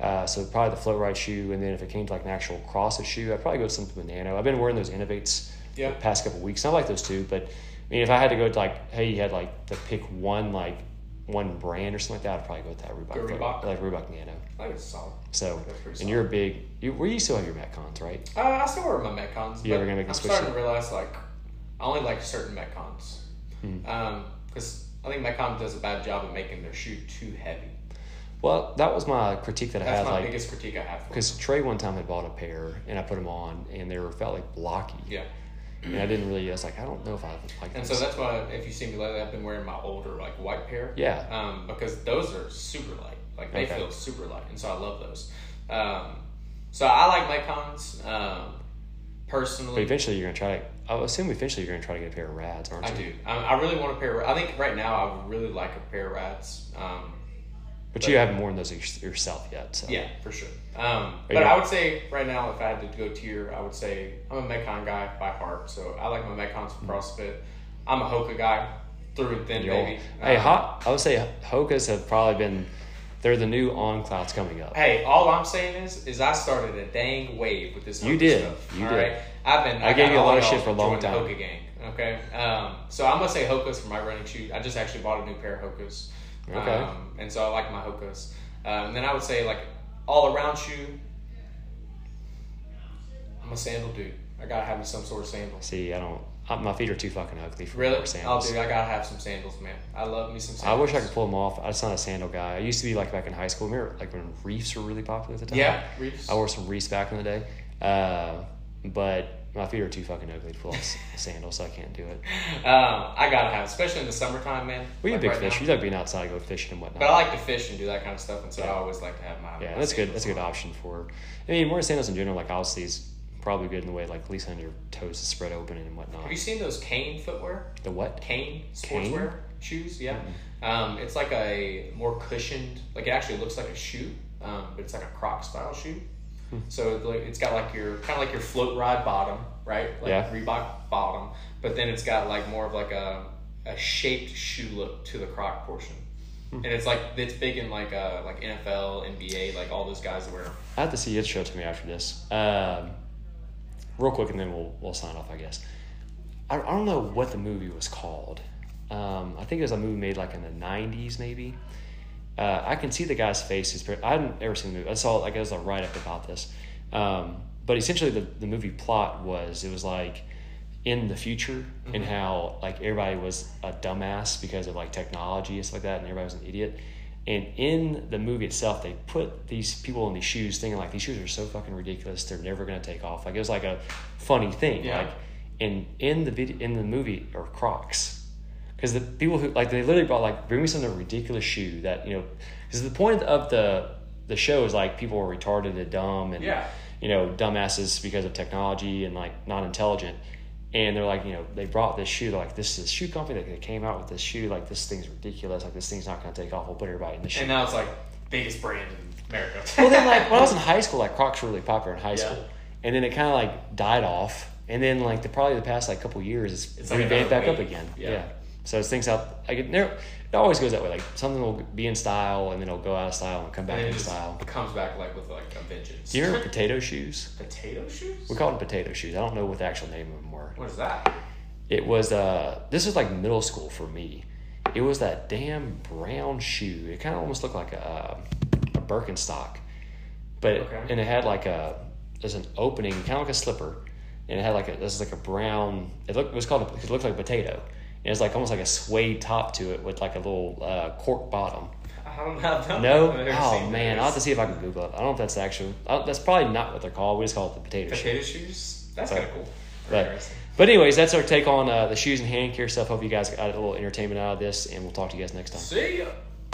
S1: Uh, so probably the float ride shoe, and then if it came to like an actual cross of shoe, I'd probably go with something with Nano. I've been wearing those Inov-8s
S2: Yeah.
S1: the past couple weeks. I like those too, but I mean, if I had to go to like, hey, you had like to pick one like one brand or something like that, I'd probably go with that Reebok.
S2: Go Reebok?
S1: like Reebok Nano.
S2: I think it's solid.
S1: So,
S2: pretty
S1: and you're a big, you, where you still have your Metcons, right?
S2: Uh, I still wear my Metcons.
S1: You
S2: but
S1: ever gonna make the
S2: I'm
S1: switch
S2: starting
S1: to-
S2: to realize like I only like certain Metcons.
S1: Hmm.
S2: Um, because I think Metcon does a bad job of making their shoe too heavy.
S1: Well, that was my critique that I
S2: That's
S1: had,
S2: my
S1: like,
S2: biggest critique I have.
S1: Because Trey one time had bought a pair and I put them on and they were felt like blocky,
S2: yeah,
S1: and I didn't really. I was like, I don't know if I like.
S2: and
S1: this.
S2: so that's why if you see me lately, I've been wearing my older like white pair.
S1: yeah,
S2: Um, because those are super light. Like they
S1: Okay.
S2: feel super light, and so I love those. Um, so I like Metcons. Um,
S1: but
S2: personally,
S1: eventually you're gonna try to. I assume eventually you're gonna try to get a pair of Rads, aren't
S2: I
S1: you?
S2: do. I, I really want a pair. Of, I think right now I would really like a pair of Rads. Um,
S1: But, you haven't worn those yourself yet, so
S2: Yeah, for sure. Um, but I would say right now, if I had to go tier, I would say I'm a Metcon guy by heart. So I like my Metcons for CrossFit. I'm a Hoka guy through and thin, baby.
S1: Hey,
S2: Um,
S1: hot. I would say Hokas have probably been. They're the new on clouds coming up.
S2: Hey, all I'm saying is, is I started a dang wave with this. Hoka
S1: You did.
S2: Stuff,
S1: You
S2: all
S1: did.
S2: right? I've been.
S1: I gave you a lot of shit for a long time.
S2: Hoka gang. Okay. Um, so I'm gonna say Hokas for my running shoe. I just actually bought a new pair of Hokas.
S1: Okay.
S2: Um, and so I like my Hokas. Um, and then I would say like all around shoe. I'm a sandal dude. I gotta have me some sort of sandals.
S1: See, I don't. I, my feet are too fucking ugly for
S2: Really? Oh,
S1: sandals.
S2: dude, I gotta have some sandals, man. I love me some sandals.
S1: I wish I could pull them off. I'm not a sandal guy. I used to be like back in high school. Remember, like when reefs were really popular at the time.
S2: Yeah, Reefs.
S1: I wore some reefs back in the day, uh, but my feet are too fucking ugly to pull off sandals, so I can't do it.
S2: Um, I gotta have, especially in the summertime, man.
S1: Well, you're a big
S2: right
S1: fish.
S2: now.
S1: You like being outside, go fishing and whatnot.
S2: But I like to fish and do that kind of stuff, and so
S1: Yeah.
S2: I always like to have my.
S1: yeah,
S2: my
S1: that's good. That's a good option for. I mean, wearing sandals in general, like obviously, is probably good in the way like at least on your toes to spread open and whatnot.
S2: Have you seen those Kane footwear?
S1: The what? Kane
S2: Kane? shoes? Yeah. Um, it's like a more cushioned. Like it actually looks like a shoe, um, but it's like a Croc style shoe.
S1: Hmm.
S2: So like it's got like your kind of like your float ride bottom, right? Like
S1: Yeah.
S2: Reebok bottom, but then it's got like more of like a a shaped shoe look to the Croc portion.
S1: Hmm.
S2: And it's like it's big in like uh like NFL, NBA, like all those guys wear.
S1: I have to see it show to me after this. Um, real quick, and then we'll we'll sign off, I guess. I, I don't know what the movie was called. Um, I think it was a movie made like in the '90s, maybe. Uh, I can see the guy's face. He's pretty, I hadn't ever seen the movie. I saw like it was a write up about this. Um, but essentially, the the movie plot was it was like in the future and how like everybody was a dumbass because of like technology and stuff like that, and everybody was an idiot. And in the movie itself, they put these people in these shoes, thinking like these shoes are so fucking ridiculous, they're never gonna take off. Like it was like a funny thing.
S2: Yeah.
S1: Like, and in the video, in the movie, are Crocs, because the people who like they literally brought like bring me some ridiculous shoe that you know, because the point of the the show is like people are retarded and dumb and
S2: Yeah.
S1: you know dumbasses because of technology and like not intelligent and they're like you know they brought this shoe they're like this is a shoe company that came out with this shoe like this thing's ridiculous like this thing's not going to take off we'll put everybody in the shoe
S2: And now it's like biggest brand in America.
S1: well then like when i was in high school like crocs were really popular in high
S2: Yeah.
S1: school and then it kind of like died off and then like the probably the past like couple years it's,
S2: It's like
S1: revamped
S2: another
S1: back up again
S2: Yeah.
S1: yeah, so it's things out I get never, it always goes that way like something will be in style and then it'll go out of style and come back
S2: and
S1: in
S2: it
S1: style
S2: comes back like with like a vengeance.
S1: do you remember potato shoes
S2: potato shoes?
S1: we called them potato shoes i don't know what the actual name of them were
S2: What is that?
S1: It was uh this was like middle school for me. It was that damn brown shoe. It kind of almost looked like a a Birkenstock, but
S2: Okay.
S1: and it had like a there's an opening, kind of like a slipper, and it had like a this is like a brown. It looked it was called a, it looked like a potato. It's like almost like a suede top to it with like a little uh, cork bottom.
S2: I don't know.
S1: No, oh man,
S2: those.
S1: I'll have to see if I can Google it. I don't know if that's actually that's probably not what they're called. We just call it the potato,
S2: potato shoes. That's
S1: But-
S2: kind of cool.
S1: but- But anyways, that's our take on uh, the shoes and hand care stuff. Hope you guys got a little entertainment out of this, and we'll talk to you guys next time.
S2: See ya.